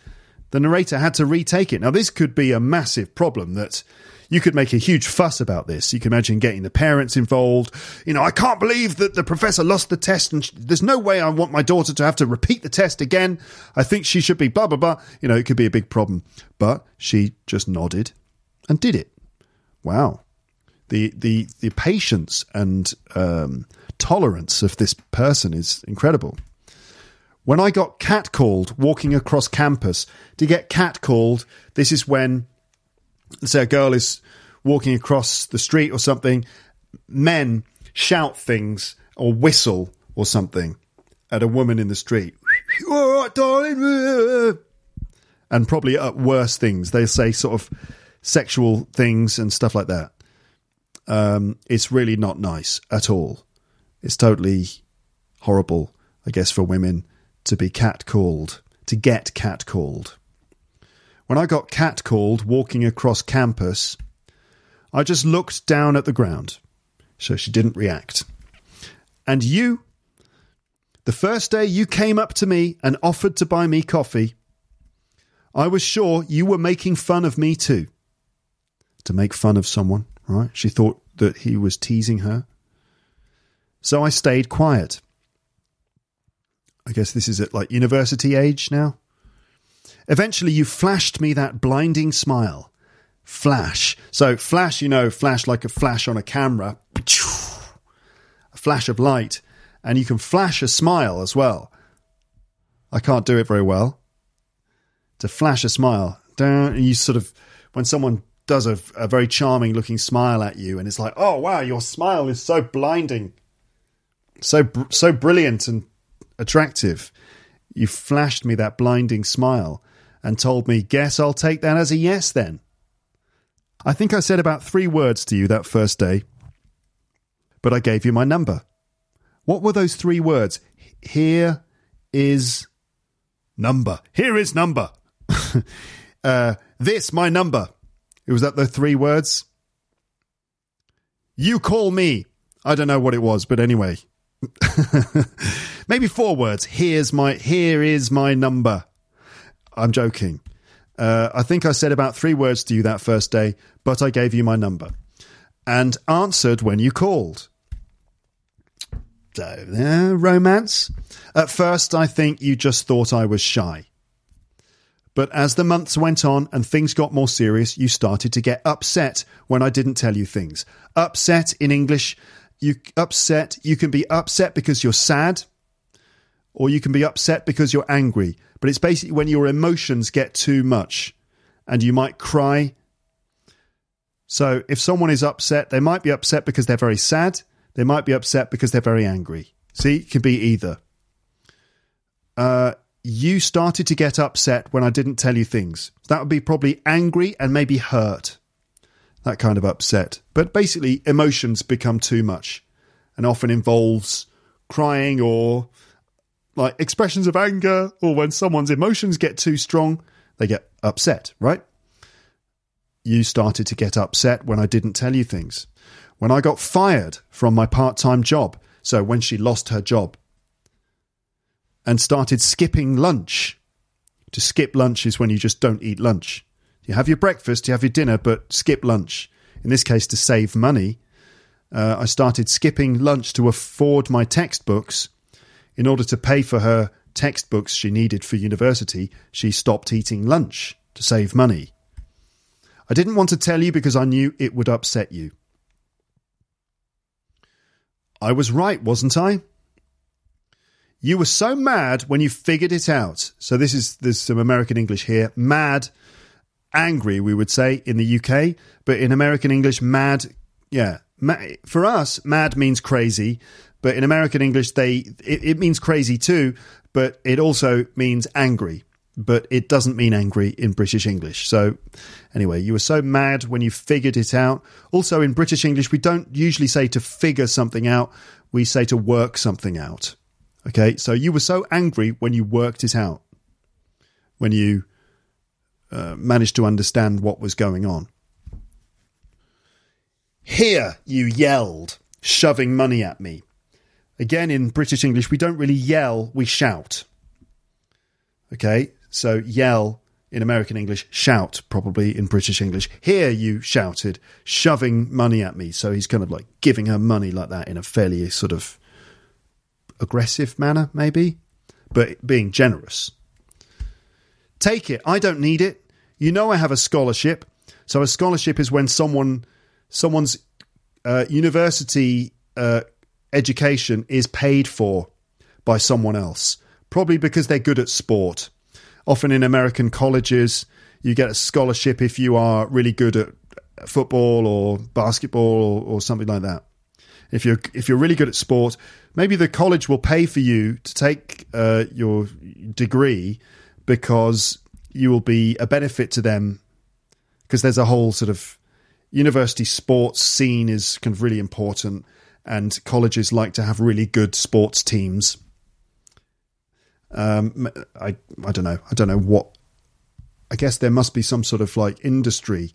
[SPEAKER 2] the narrator had to retake it. Now, this could be a massive problem that you could make a huge fuss about this. You can imagine getting the parents involved. You know, I can't believe that the professor lost the test and sh- there's no way I want my daughter to have to repeat the test again. I think she should be blah, blah, blah. You know, it could be a big problem. But she just nodded and did it. Wow. The, the, the patience and um, tolerance of this person is incredible. When I got catcalled walking across campus, to get catcalled, this is when, say, a girl is walking across the street or something, men shout things or whistle or something at a woman in the street. All right, darling. And probably at worse things. They say sort of sexual things and stuff like that. Um, it's really not nice at all. It's totally horrible, I guess, for women to be catcalled, to get catcalled. When I got catcalled walking across campus, I just looked down at the ground, so she didn't react. And you, the first day you came up to me and offered to buy me coffee, I was sure you were making fun of me too. To make fun of someone, right? She thought that he was teasing her. So I stayed quiet. I guess this is at like university age now. Eventually, you flashed me that blinding smile. Flash. So, flash, you know, flash like a flash on a camera. A flash of light. And you can flash a smile as well. I can't do it very well. To flash a smile. You sort of, when someone does a, a very charming looking smile at you, and it's like, oh, wow, your smile is so blinding so so brilliant and attractive. You flashed me that blinding smile and told me, "Guess I'll take that as a yes then." I think I said about 3 words to you that first day, but I gave you my number. What were those 3 words? Here is number. Here is number. uh, this my number. It was that the three words. You call me. I don't know what it was, but anyway, Maybe four words. Here's my here is my number. I'm joking. Uh, I think I said about three words to you that first day, but I gave you my number and answered when you called. So, uh, romance. At first, I think you just thought I was shy. But as the months went on and things got more serious, you started to get upset when I didn't tell you things. Upset in English you upset you can be upset because you're sad or you can be upset because you're angry but it's basically when your emotions get too much and you might cry. So if someone is upset they might be upset because they're very sad. They might be upset because they're very angry. See it can be either. Uh, you started to get upset when i didn't tell you things. That would be probably angry and maybe hurt that kind of upset. But basically, emotions become too much and often involves crying or like expressions of anger or when someone's emotions get too strong, they get upset, right? You started to get upset when I didn't tell you things. When I got fired from my part time job, so when she lost her job, and started skipping lunch. To skip lunch is when you just don't eat lunch. You have your breakfast, you have your dinner, but skip lunch. In this case, to save money, uh, I started skipping lunch to afford my textbooks in order to pay for her textbooks she needed for university, she stopped eating lunch to save money. I didn't want to tell you because I knew it would upset you. I was right, wasn't I? You were so mad when you figured it out. So this is there's some American English here. Mad, angry, we would say in the UK, but in American English, mad, yeah. For us, mad means crazy, but in American English, they it, it means crazy too, but it also means angry. But it doesn't mean angry in British English. So, anyway, you were so mad when you figured it out. Also, in British English, we don't usually say to figure something out, we say to work something out. Okay, so you were so angry when you worked it out, when you uh, managed to understand what was going on. Here, you yelled, shoving money at me. Again, in British English, we don't really yell, we shout. Okay, so yell in American English, shout probably in British English. Here you shouted, shoving money at me. So he's kind of like giving her money like that in a fairly sort of aggressive manner, maybe, but being generous. Take it. I don't need it. You know I have a scholarship. So a scholarship is when someone someone's uh, university uh, education is paid for by someone else, probably because they're good at sport. Often in American colleges, you get a scholarship if you are really good at football or basketball or, or something like that. If you're if you're really good at sport, maybe the college will pay for you to take uh, your degree because you will be a benefit to them because there's a whole sort of university sports scene is kind of really important and colleges like to have really good sports teams. Um, I I don't know. I don't know what. I guess there must be some sort of like industry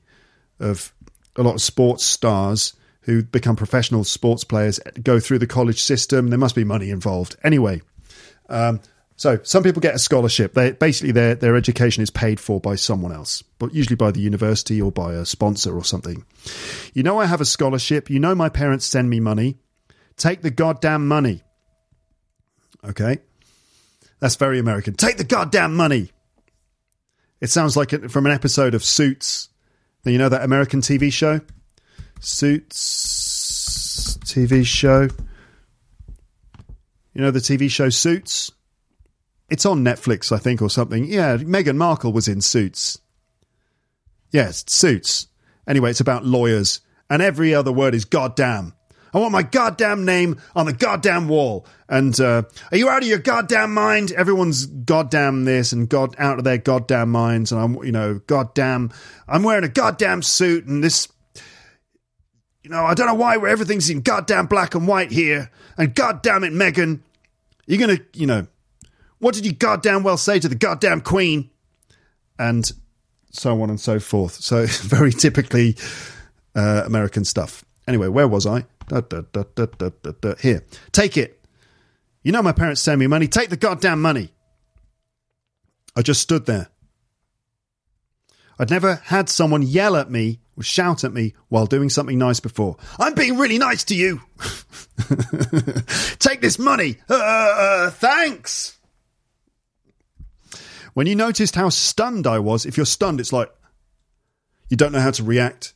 [SPEAKER 2] of a lot of sports stars who become professional sports players go through the college system. There must be money involved. Anyway, um, so some people get a scholarship. They basically their their education is paid for by someone else, but usually by the university or by a sponsor or something. You know I have a scholarship. You know my parents send me money. Take the goddamn money. Okay? That's very American. Take the goddamn money. It sounds like it from an episode of Suits. You know that American TV show? Suits TV show. You know the TV show Suits? It's on Netflix, I think, or something. Yeah, Meghan Markle was in Suits. Yes, Suits. Anyway, it's about lawyers, and every other word is goddamn. I want my goddamn name on the goddamn wall. And uh, are you out of your goddamn mind? Everyone's goddamn this and god out of their goddamn minds. And I'm, you know, goddamn, I'm wearing a goddamn suit and this, you know, I don't know why everything's in goddamn black and white here. And goddamn it, Meghan, you're gonna, you know, what did you goddamn well say to the goddamn queen? And so on and so forth. So very typically uh, American stuff. Anyway, where was I? Da, da, da, Here, take it. You know my parents send me money. Take the goddamn money. I just stood there. I'd never had someone yell at me or shout at me while doing something nice before. I'm being really nice to you. Take this money. Uh, uh, thanks. When you noticed how stunned I was, if you're stunned, it's like you don't know how to react.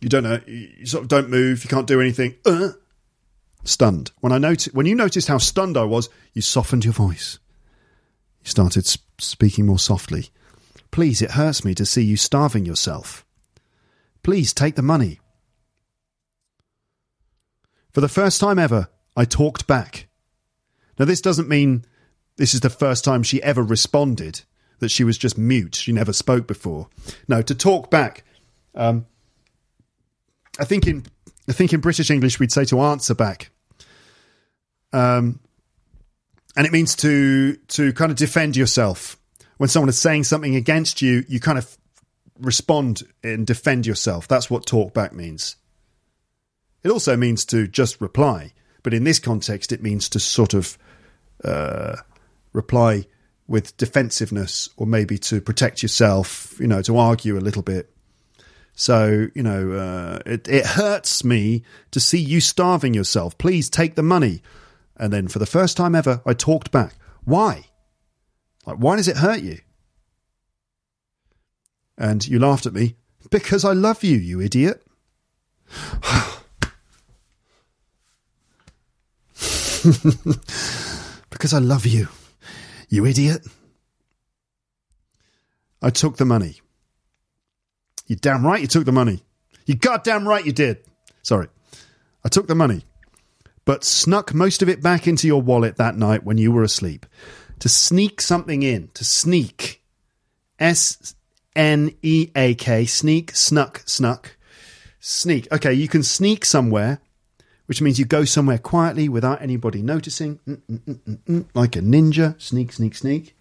[SPEAKER 2] You don't know. You sort of don't move. You can't do anything. Uh, stunned. When I noticed, when you noticed how stunned I was, you softened your voice. You started sp- speaking more softly. Please, it hurts me to see you starving yourself. Please take the money. For the first time ever, I talked back. Now, this doesn't mean this is the first time she ever responded, that she was just mute. She never spoke before. No, to talk back. Um, I think in I think in British English we'd say to answer back. Um, and it means to to kind of defend yourself. When someone is saying something against you, you kind of respond and defend yourself. That's what talk back means. It also means to just reply, but in this context, it means to sort of uh, reply with defensiveness or maybe to protect yourself, you know, to argue a little bit. So, you know, uh, it, it hurts me to see you starving yourself. Please take the money. And then for the first time ever, I talked back. Why? Like, why does it hurt you? And you laughed at me. Because I love you, you idiot. because I love you, you idiot. I took the money. You damn right you took the money. You goddamn right you did. Sorry. I took the money, but snuck most of it back into your wallet that night when you were asleep. To sneak something in, to sneak. S N E A K, sneak, snuck, snuck. Sneak. Okay, you can sneak somewhere, which means you go somewhere quietly without anybody noticing, mm, mm, mm, like a ninja. Sneak, sneak, sneak.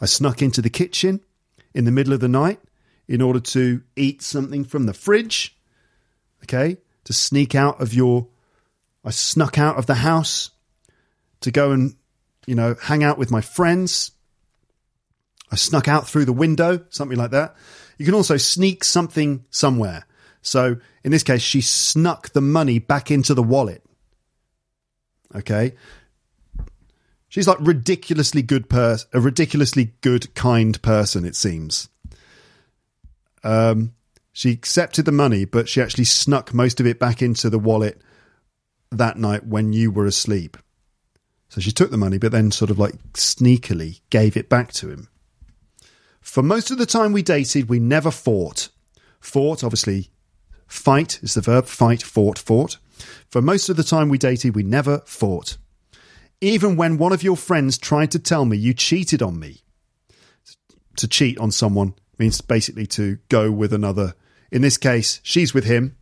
[SPEAKER 2] I snuck into the kitchen in the middle of the night in order to eat something from the fridge. Okay, to sneak out of your. I snuck out of the house to go and, you know, hang out with my friends. I snuck out through the window, something like that. You can also sneak something somewhere. So in this case, she snuck the money back into the wallet. Okay. She's like ridiculously good person, a ridiculously good, kind person, it seems. Um, she accepted the money, but she actually snuck most of it back into the wallet that night when you were asleep. So she took the money, but then sort of like sneakily gave it back to him. For most of the time we dated, we never fought. Fought, obviously, fight is the verb. Fight, fought, fought. For most of the time we dated, we never fought. Even when one of your friends tried to tell me you cheated on me. To cheat on someone means basically to go with another. In this case, she's with him,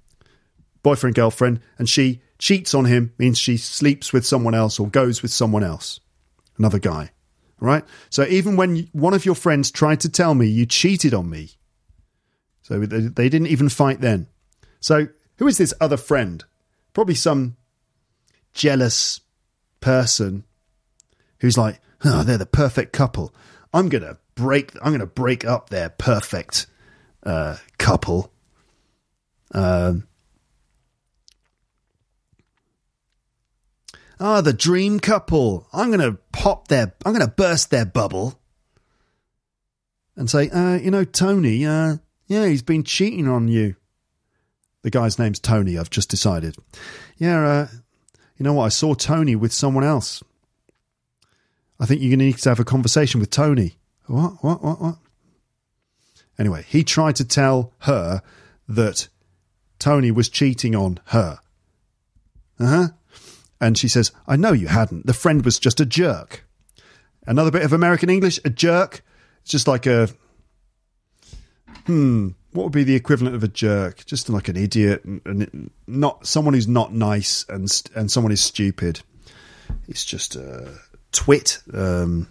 [SPEAKER 2] boyfriend, girlfriend, and she cheats on him means she sleeps with someone else or goes with someone else, another guy. Right? So even when one of your friends tried to tell me you cheated on me, so they didn't even fight then. So who is this other friend? Probably some jealous person who's like, oh, they're the perfect couple. I'm gonna break. I'm gonna break up their perfect uh, couple. Um, ah, the dream couple. I'm gonna pop their. I'm gonna burst their bubble and say, uh, you know, Tony. Uh, yeah, he's been cheating on you. The guy's name's Tony. I've just decided. Yeah, uh, you know what? I saw Tony with someone else. I think you need to have a conversation with Tony. What? What? What? What? Anyway, he tried to tell her that Tony was cheating on her. Uh huh. And she says, I know you hadn't. The friend was just a jerk. Another bit of American English, a jerk. It's just like a. Hmm. What would be the equivalent of a jerk? Just like an idiot, and not someone who's not nice, and and someone who's stupid. It's just a twit. Um,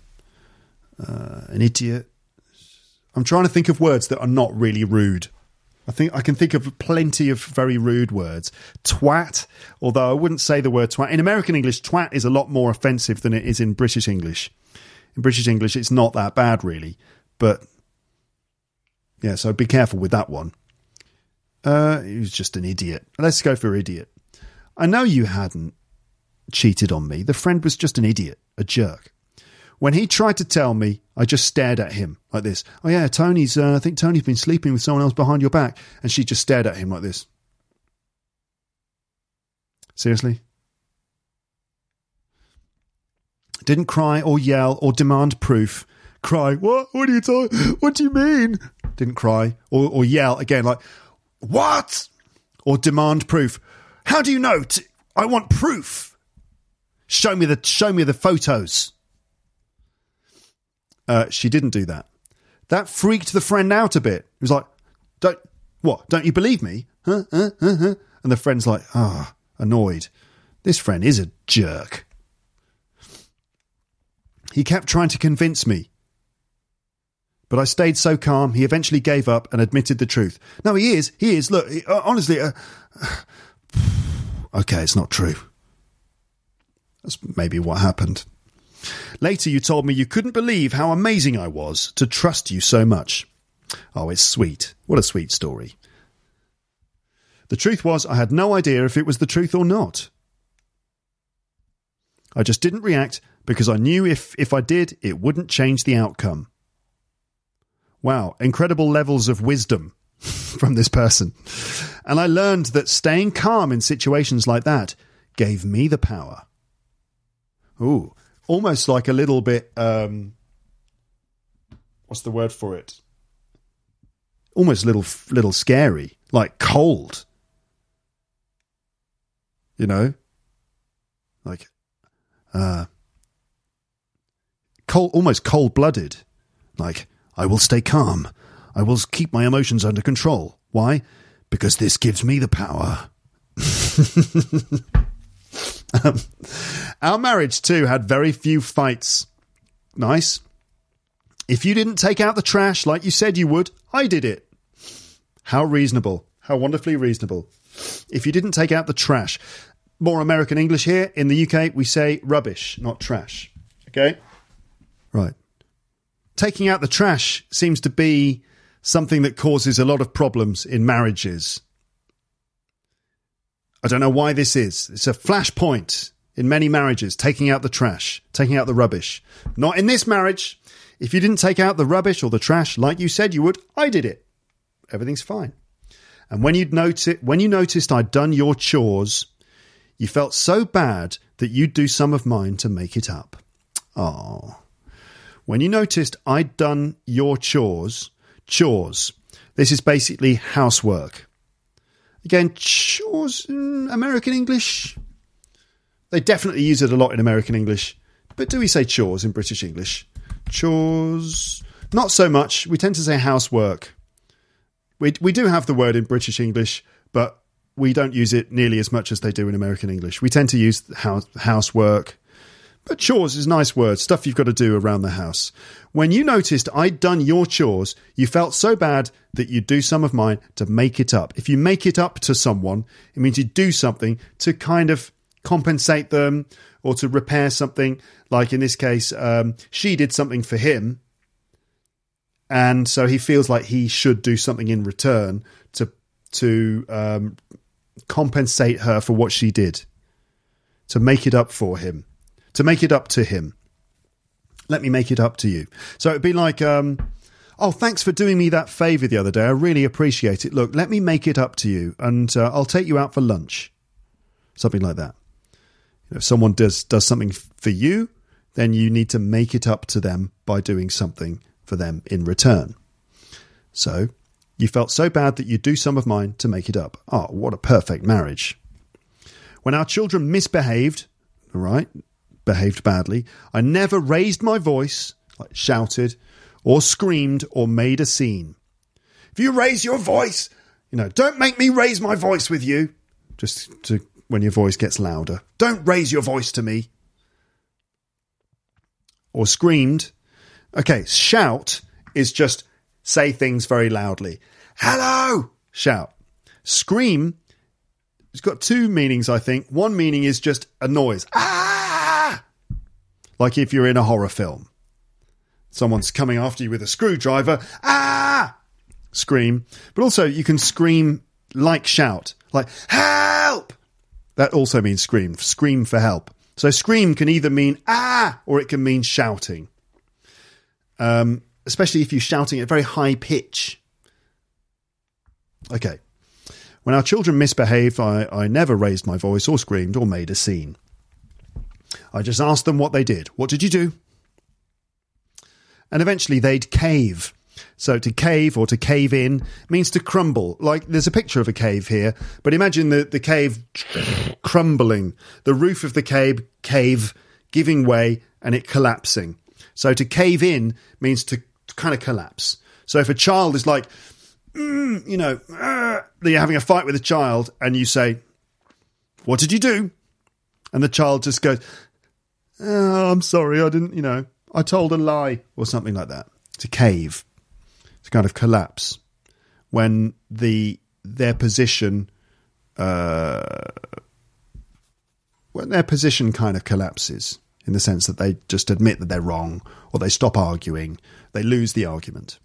[SPEAKER 2] uh, an idiot. I'm trying to think of words that are not really rude. I think I can think of plenty of very rude words. Twat, although I wouldn't say the word twat. In American English, twat is a lot more offensive than it is in British English. In British English, it's not that bad, really. But yeah, so be careful with that one. Uh, he was just an idiot. Let's go for idiot. I know you hadn't cheated on me. The friend was just an idiot, a jerk. When he tried to tell me, I just stared at him like this. Oh yeah, Tony's. Uh, I think Tony's been sleeping with someone else behind your back, and she just stared at him like this. Seriously. Didn't cry or yell or demand proof. Cry. What? What are you talking? What do you mean? Didn't cry or, or yell again like what? Or demand proof. How do you know? T- I want proof. Show me the show me the photos. Uh, she didn't do that. That freaked the friend out a bit. He was like, "Don't what? Don't you believe me?" Huh? Huh? Huh? And the friend's like, "Ah, oh, annoyed. This friend is a jerk." He kept trying to convince me. But I stayed so calm, he eventually gave up and admitted the truth. No, he is. He is. Look, uh, honestly. Uh, okay, it's not true. That's maybe what happened. Later, you told me you couldn't believe how amazing I was to trust you so much. Oh, it's sweet. What a sweet story. The truth was, I had no idea if it was the truth or not. I just didn't react because I knew if, if I did, it wouldn't change the outcome. Wow, incredible levels of wisdom from this person. And I learned that staying calm in situations like that gave me the power. Ooh, almost like a little bit, um, what's the word for it? Almost little, little scary, like cold. You know? Like, uh, cold, almost cold blooded. Like, I will stay calm. I will keep my emotions under control. Why? Because this gives me the power. um, our marriage, too, had very few fights. Nice. If you didn't take out the trash like you said you would, I did it. How reasonable. How wonderfully reasonable. If you didn't take out the trash. More American English here. In the UK, we say rubbish, not trash. Okay? Right. Taking out the trash seems to be something that causes a lot of problems in marriages. I don't know why this is. It's a flashpoint in many marriages, taking out the trash, taking out the rubbish. Not in this marriage. If you didn't take out the rubbish or the trash like you said you would, I did it. Everything's fine. And when you'd notice, when you noticed I'd done your chores, you felt so bad that you'd do some of mine to make it up. Oh. When you noticed I'd done your chores, chores. This is basically housework. Again, chores in American English. They definitely use it a lot in American English. But do we say chores in British English? Chores. Not so much. We tend to say housework. We, we do have the word in British English, but we don't use it nearly as much as they do in American English. We tend to use house, housework, but chores is a nice word, stuff you've got to do around the house. When you noticed I'd done your chores, you felt so bad that you'd do some of mine to make it up. If you make it up to someone, it means you do something to kind of compensate them or to repair something. Like in this case, um, she did something for him. And so he feels like he should do something in return to to um, compensate her for what she did, to make it up for him to make it up to him. Let me make it up to you. So it'd be like, um, oh, thanks for doing me that favour the other day. I really appreciate it. Look, let me make it up to you, and uh, I'll take you out for lunch. Something like that. You know, if someone does does something for you, then you need to make it up to them by doing something for them in return. So you felt so bad that you'd do some of mine to make it up. Oh, what a perfect marriage. When our children misbehaved, right, behaved badly. I never raised my voice, like shouted, or screamed, or made a scene. If you raise your voice, you know, don't make me raise my voice with you. Just to when your voice gets louder. Don't raise your voice to me. Or screamed. Okay, shout is just say things very loudly. Hello! Shout. Scream, it's got two meanings, I think. One meaning is just a noise. Ah! Like if you're in a horror film. Someone's coming after you with a screwdriver, ah! Scream. But also, you can scream like shout, like help! That also means scream, scream for help. So scream can either mean ah or it can mean shouting. Um, especially if you're shouting at very high pitch. Okay. When our children misbehaved, I, I never raised my voice or screamed or made a scene. I just asked them what they did. What did you do? And eventually they'd cave. So to cave or to cave in means to crumble. Like there's a picture of a cave here, but imagine the, the cave crumbling, the roof of the cave cave giving way and it collapsing. So to cave in means to, to kind of collapse. So if a child is like, mm, you know, uh, you're having a fight with a child and you say, What did you do? And the child just goes, oh, I'm sorry, I didn't, you know, I told a lie, or something like that. To cave, to kind of collapse when the their position, uh, when their position kind of collapses in the sense that they just admit that they're wrong or they stop arguing, they lose the argument.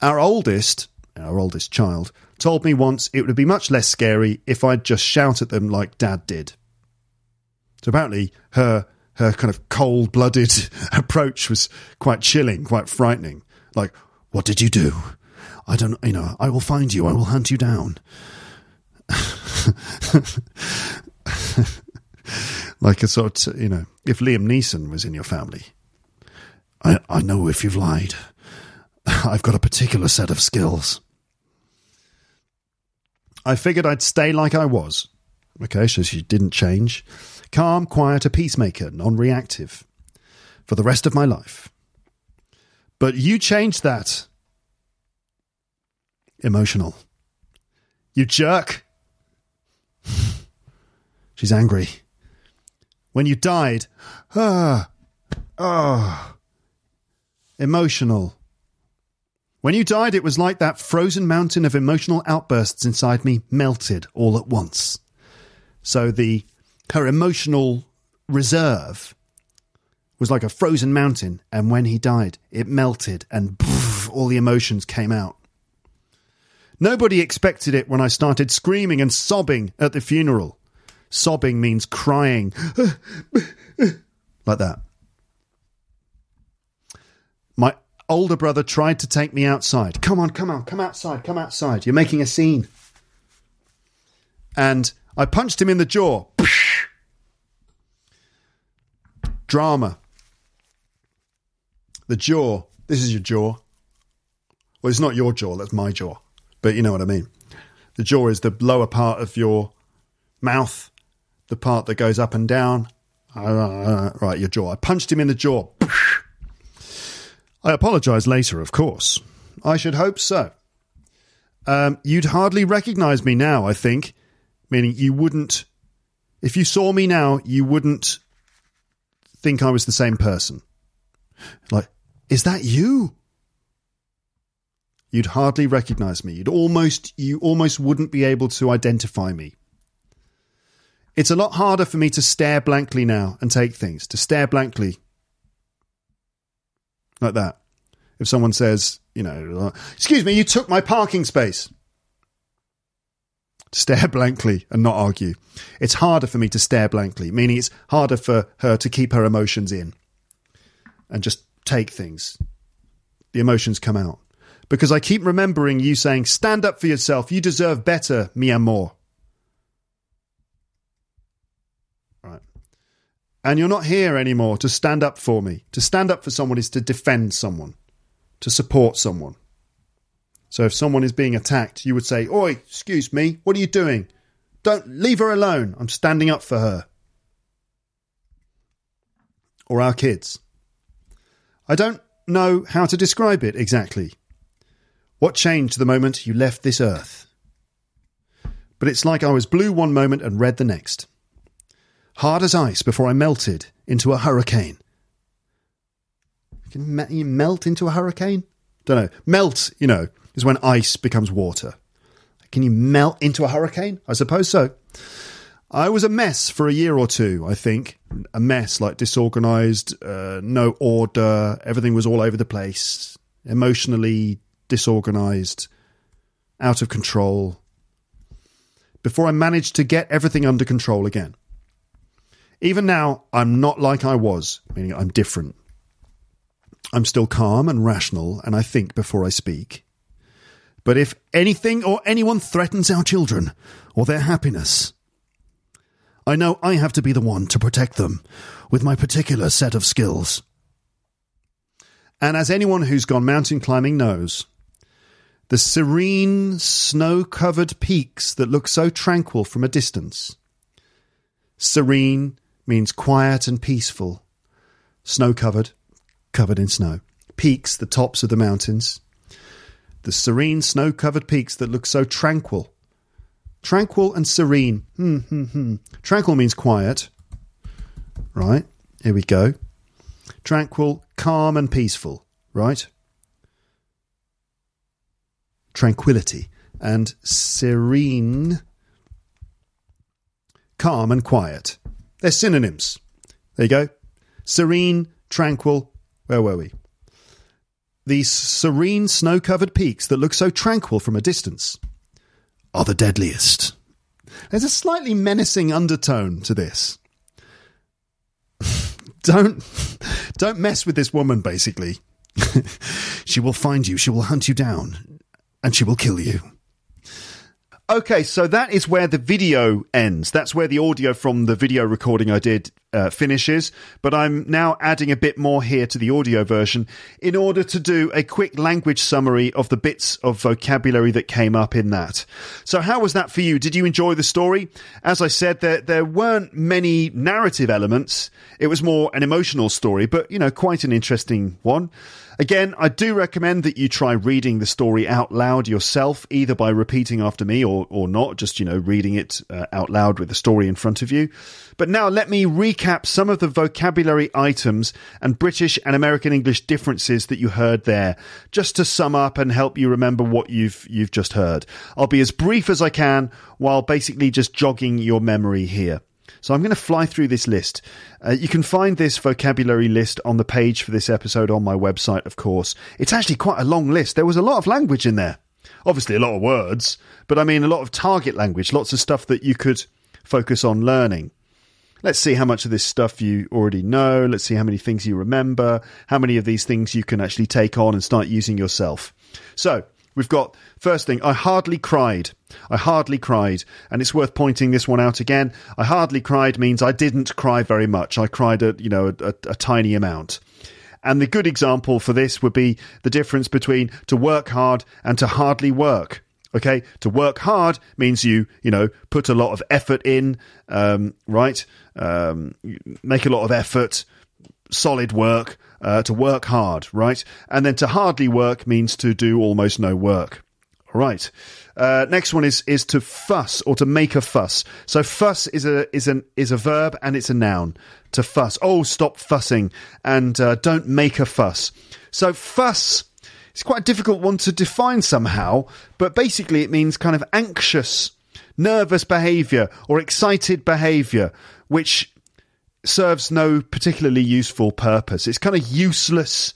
[SPEAKER 2] Our oldest, our oldest child, told me once it would be much less scary if I'd just shout at them like Dad did. So apparently, her her kind of cold blooded approach was quite chilling, quite frightening. Like, what did you do? I don't, you know, I will find you, I will hunt you down. like a sort of, you know, if Liam Neeson was in your family. I, I know if you've lied. I've got a particular set of skills. I figured I'd stay like I was. Okay, so she didn't change. Calm, quiet, a peacemaker, non reactive. For the rest of my life. But you changed that. Emotional. You jerk. She's angry. When you died, ah, ah, emotional. When you died, it was like that frozen mountain of emotional outbursts inside me melted all at once. So the her emotional reserve was like a frozen mountain, and when he died, it melted and poof, all the emotions came out. Nobody expected it when I started screaming and sobbing at the funeral. Sobbing means crying. like that. My older brother tried to take me outside. Come on, come on, come outside, come outside. You're making a scene. And I punched him in the jaw. Drama. The jaw. This is your jaw. Well, it's not your jaw, that's my jaw. But you know what I mean. The jaw is the lower part of your mouth, the part that goes up and down. Right, your jaw. I punched him in the jaw. I apologise later, of course. I should hope so. Um, you'd hardly recognise me now, I think. Meaning you wouldn't. If you saw me now, you wouldn't think I was the same person. Like, is that you? You'd hardly recognize me. You'd almost you almost wouldn't be able to identify me. It's a lot harder for me to stare blankly now and take things. To stare blankly. Like that. If someone says, you know, excuse me, you took my parking space. Stare blankly and not argue. It's harder for me to stare blankly, meaning it's harder for her to keep her emotions in and just take things. The emotions come out. Because I keep remembering you saying, stand up for yourself. You deserve better, mi amor. Right. And you're not here anymore to stand up for me. To stand up for someone is to defend someone, to support someone. So if someone is being attacked, you would say, Oi, excuse me, what are you doing? Don't leave her alone. I'm standing up for her. Or our kids. I don't know how to describe it exactly. What changed the moment you left this earth? But it's like I was blue one moment and red the next. Hard as ice before I melted into a hurricane. Can you melt into a hurricane? Don't know. Melt, you know, is when ice becomes water. Can you melt into a hurricane? I suppose so. I was a mess for a year or two, I think. A mess, like disorganized, uh, no order, everything was all over the place, emotionally disorganized, out of control. Before I managed to get everything under control again. Even now, I'm not like I was, meaning I'm different. I'm still calm and rational, and I think before I speak. But if anything or anyone threatens our children or their happiness, I know I have to be the one to protect them with my particular set of skills. And as anyone who's gone mountain climbing knows, the serene, snow covered peaks that look so tranquil from a distance. Serene means quiet and peaceful. Snow covered, covered in snow. Peaks, the tops of the mountains the serene snow covered peaks that look so tranquil. Tranquil and serene. Hmm, hmm, hmm. Tranquil means quiet. Right, here we go. tranquil, calm, and peaceful, right? Tranquility. And serene, calm, and quiet. They're synonyms. There you go. Serene, tranquil. Where were we? These serene, snow covered peaks that look so tranquil from a distance are the deadliest. There's a slightly menacing undertone to this. don't don't mess with this woman basically. she will find you, she will hunt you down, and she will kill you. Okay, so that is where the video ends. That's where the audio from the video recording I did uh, finishes. But I'm now adding a bit more here to the audio version in order to do a quick language summary of the bits of vocabulary that came up in that. So, how was that for you? Did you enjoy the story? As I said, there there weren't many narrative elements. It was more an emotional story, but you know, quite an interesting one. Again, I do recommend that you try reading the story out loud yourself, either by repeating after me or, or not, just, you know, reading it uh, out loud with the story in front of you. But now let me recap some of the vocabulary items and British and American English differences that you heard there, just to sum up and help you remember what you've, you've just heard. I'll be as brief as I can while basically just jogging your memory here. So I'm going to fly through this list. Uh, you can find this vocabulary list on the page for this episode on my website, of course. It's actually quite a long list. There was a lot of language in there. Obviously, a lot of words, but I mean, a lot of target language, lots of stuff that you could focus on learning. Let's see how much of this stuff you already know. Let's see how many things you remember, how many of these things you can actually take on and start using yourself. So, We've got first thing, I hardly cried. I hardly cried. And it's worth pointing this one out again. I hardly cried means I didn't cry very much. I cried a, you know, a, a, a tiny amount. And the good example for this would be the difference between to work hard and to hardly work. Okay, to work hard means you, you know, put a lot of effort in, um, right? Um, make a lot of effort, solid work uh, to work hard, right? And then to hardly work means to do almost no work. All right. Uh, next one is is to fuss or to make a fuss. So fuss is a is an is a verb and it's a noun. To fuss. Oh, stop fussing and uh, don't make a fuss. So fuss. It's quite a difficult one to define somehow, but basically it means kind of anxious, nervous behaviour or excited behaviour, which serves no particularly useful purpose. It's kind of useless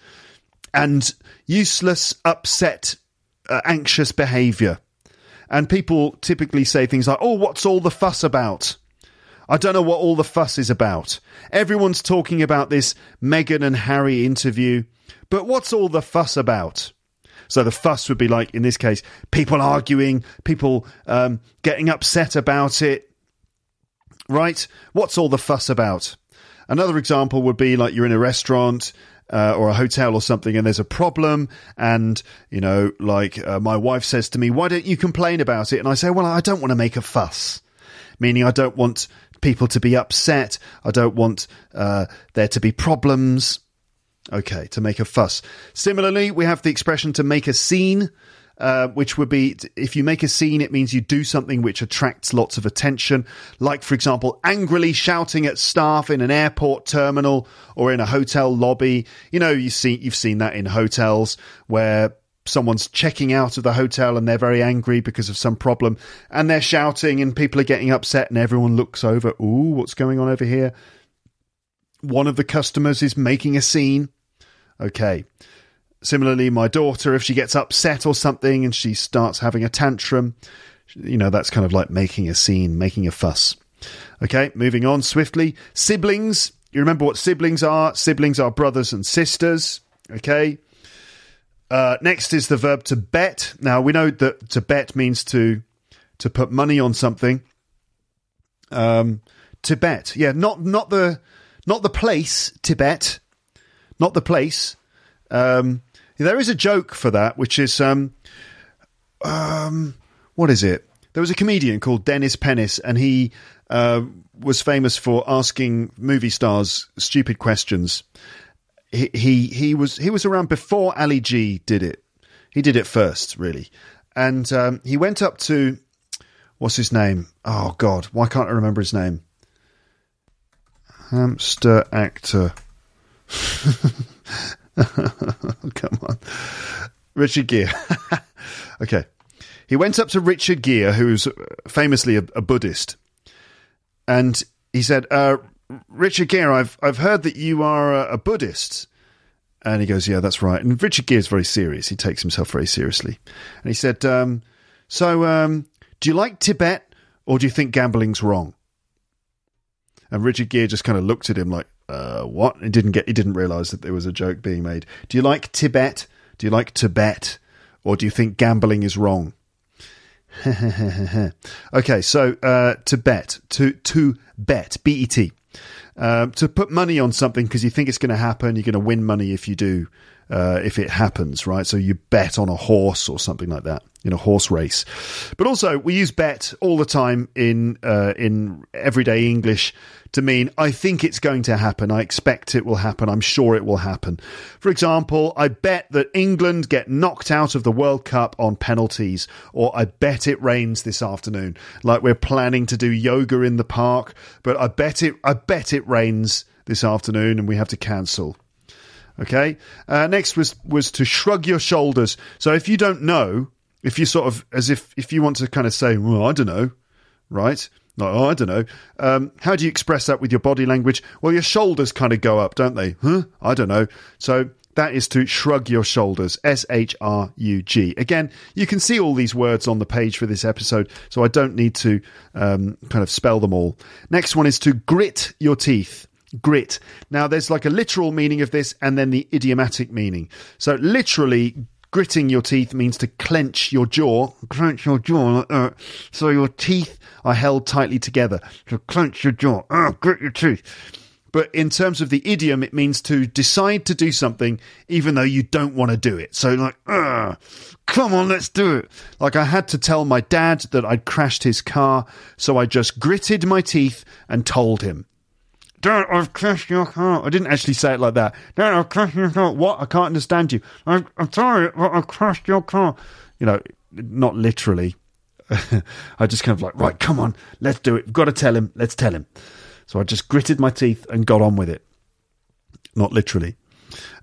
[SPEAKER 2] and useless, upset, uh, anxious behavior. And people typically say things like, oh, what's all the fuss about? I don't know what all the fuss is about. Everyone's talking about this Meghan and Harry interview, but what's all the fuss about? So the fuss would be like, in this case, people arguing, people um, getting upset about it, right? What's all the fuss about? Another example would be like you're in a restaurant uh, or a hotel or something and there's a problem and you know like uh, my wife says to me why don't you complain about it and i say well i don't want to make a fuss meaning i don't want people to be upset i don't want uh, there to be problems okay to make a fuss similarly we have the expression to make a scene uh, which would be if you make a scene, it means you do something which attracts lots of attention. Like, for example, angrily shouting at staff in an airport terminal or in a hotel lobby. You know, you see, you've seen that in hotels where someone's checking out of the hotel and they're very angry because of some problem and they're shouting and people are getting upset and everyone looks over. Ooh, what's going on over here? One of the customers is making a scene. Okay. Similarly, my daughter, if she gets upset or something and she starts having a tantrum, you know, that's kind of like making a scene, making a fuss. Okay, moving on swiftly. Siblings. You remember what siblings are? Siblings are brothers and sisters. Okay. Uh, next is the verb to bet. Now we know that to bet means to to put money on something. Um, to bet, yeah, not not the not the place Tibet, not the place. Um, there is a joke for that, which is um, um, what is it? There was a comedian called Dennis Pennis, and he uh, was famous for asking movie stars stupid questions. He, he he was he was around before Ali G did it. He did it first, really, and um, he went up to what's his name? Oh God, why can't I remember his name? Hamster actor. Come on. Richard Gere. okay. He went up to Richard Gere, who's famously a, a Buddhist, and he said, uh, Richard Gere, I've, I've heard that you are a, a Buddhist. And he goes, Yeah, that's right. And Richard Gere is very serious. He takes himself very seriously. And he said, um, So, um, do you like Tibet or do you think gambling's wrong? And Richard Gere just kind of looked at him like, uh, what? He didn't get, he didn't realize that there was a joke being made. Do you like Tibet? Do you like Tibet? Or do you think gambling is wrong? okay, so uh, to bet, to to bet, B E T, um, to put money on something because you think it's going to happen. You're going to win money if you do, uh, if it happens, right? So you bet on a horse or something like that in a horse race. But also, we use bet all the time in uh, in everyday English to mean I think it's going to happen. I expect it will happen. I'm sure it will happen. For example, I bet that England get knocked out of the World Cup on penalties, or I bet it rains this afternoon. Like we're planning to do yoga in the park, but I bet it I bet it rains this afternoon and we have to cancel. Okay. Uh, next was was to shrug your shoulders. So if you don't know, if you sort of as if if you want to kind of say, well, I don't know, right? Like, oh, I don't know. Um, how do you express that with your body language? Well, your shoulders kind of go up, don't they? Huh? I don't know. So that is to shrug your shoulders. S H R U G. Again, you can see all these words on the page for this episode, so I don't need to um, kind of spell them all. Next one is to grit your teeth. Grit. Now, there's like a literal meaning of this and then the idiomatic meaning. So, literally, gritting your teeth means to clench your jaw, clench your jaw, uh, so your teeth are held tightly together. To clench your jaw, uh, grit your teeth. But in terms of the idiom, it means to decide to do something even though you don't want to do it. So, like, uh, come on, let's do it. Like, I had to tell my dad that I'd crashed his car, so I just gritted my teeth and told him. Dad, I've crashed your car. I didn't actually say it like that. Dad, I've crashed your car. What? I can't understand you. I'm, I'm sorry, but I've crashed your car. You know, not literally. I just kind of like, right, come on, let's do it. We've got to tell him. Let's tell him. So I just gritted my teeth and got on with it. Not literally.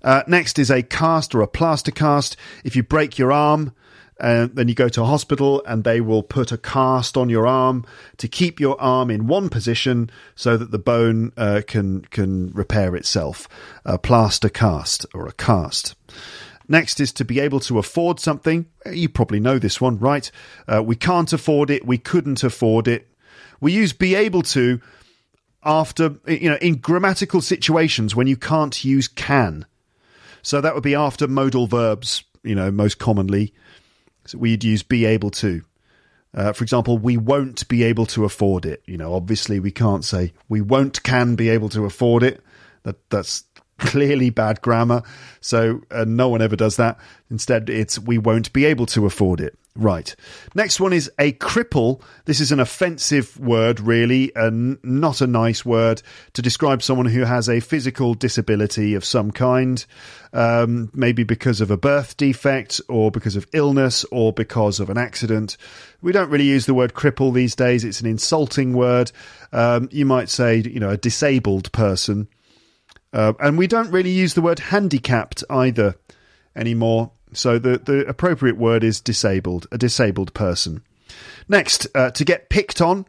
[SPEAKER 2] Uh, next is a cast or a plaster cast. If you break your arm, uh, then you go to a hospital and they will put a cast on your arm to keep your arm in one position so that the bone uh, can can repair itself. A plaster cast or a cast. Next is to be able to afford something. You probably know this one, right? Uh, we can't afford it. We couldn't afford it. We use be able to after, you know, in grammatical situations when you can't use can. So that would be after modal verbs, you know, most commonly. So we'd use be able to. Uh, for example, we won't be able to afford it. You know, obviously we can't say we won't can be able to afford it. That that's clearly bad grammar. So uh, no one ever does that. Instead, it's we won't be able to afford it. Right. Next one is a cripple. This is an offensive word, really, and not a nice word to describe someone who has a physical disability of some kind, um, maybe because of a birth defect, or because of illness, or because of an accident. We don't really use the word cripple these days. It's an insulting word. Um, you might say, you know, a disabled person. Uh, and we don't really use the word handicapped either anymore. So the, the appropriate word is disabled, a disabled person. Next, uh, to get picked on,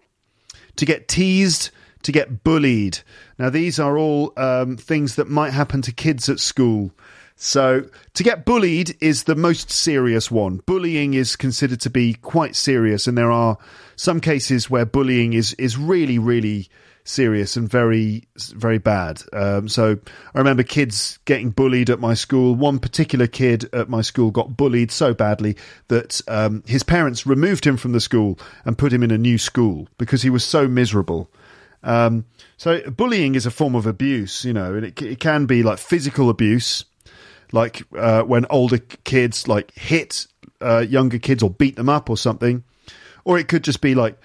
[SPEAKER 2] to get teased, to get bullied. Now, these are all um, things that might happen to kids at school. So, to get bullied is the most serious one. Bullying is considered to be quite serious, and there are some cases where bullying is, is really, really serious and very very bad. Um, so I remember kids getting bullied at my school. One particular kid at my school got bullied so badly that um, his parents removed him from the school and put him in a new school because he was so miserable. Um, so bullying is a form of abuse, you know, and it, it can be like physical abuse, like uh, when older kids like hit uh, younger kids or beat them up or something, or it could just be like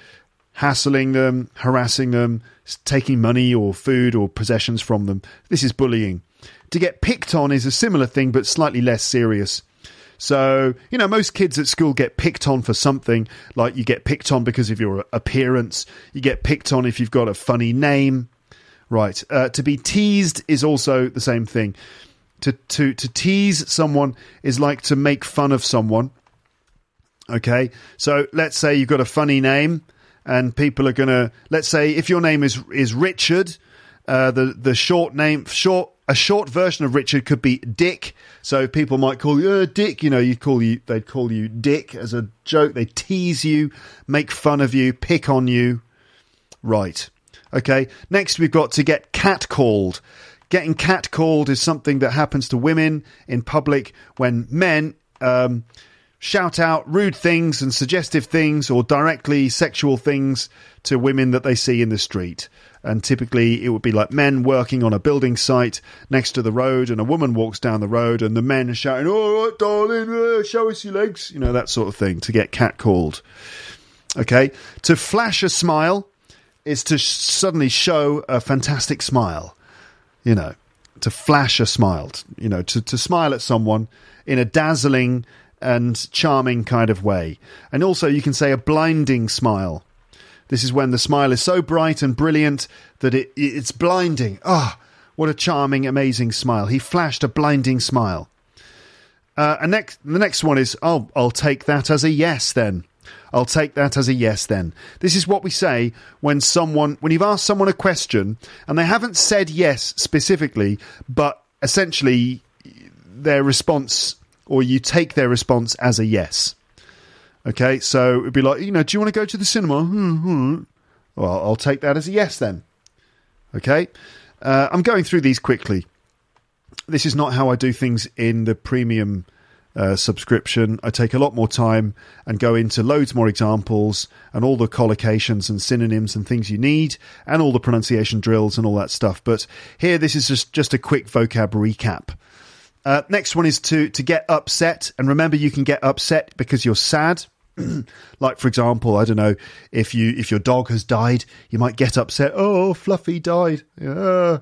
[SPEAKER 2] hassling them, harassing them, taking money or food or possessions from them. This is bullying. To get picked on is a similar thing, but slightly less serious. So, you know, most kids at school get picked on for something, like you get picked on because of your appearance, you get picked on if you've got a funny name, Right. Uh, to be teased is also the same thing. To to to tease someone is like to make fun of someone. Okay. So let's say you've got a funny name, and people are gonna. Let's say if your name is is Richard, uh, the the short name short a short version of Richard could be Dick. So people might call you uh, Dick. You know, you call you they'd call you Dick as a joke. They tease you, make fun of you, pick on you. Right. Okay. Next, we've got to get catcalled. Getting catcalled is something that happens to women in public when men um, shout out rude things and suggestive things or directly sexual things to women that they see in the street. And typically, it would be like men working on a building site next to the road, and a woman walks down the road, and the men are shouting, All right, darling, uh, show us your legs, you know, that sort of thing to get catcalled. Okay. To flash a smile is to sh- suddenly show a fantastic smile, you know, to flash a smile, you know, to, to smile at someone in a dazzling and charming kind of way. And also, you can say a blinding smile. This is when the smile is so bright and brilliant that it, it's blinding. Ah, oh, what a charming, amazing smile. He flashed a blinding smile. Uh, and next, the next one is, oh, I'll take that as a yes then. I'll take that as a yes then. This is what we say when someone, when you've asked someone a question and they haven't said yes specifically, but essentially their response, or you take their response as a yes. Okay, so it'd be like, you know, do you want to go to the cinema? Hmm, well, I'll take that as a yes then. Okay, uh, I'm going through these quickly. This is not how I do things in the premium uh, subscription. I take a lot more time and go into loads more examples and all the collocations and synonyms and things you need and all the pronunciation drills and all that stuff. But here, this is just, just a quick vocab recap. Uh, next one is to to get upset, and remember you can get upset because you're sad. like for example, I don't know if you if your dog has died, you might get upset. Oh, Fluffy died. Yeah.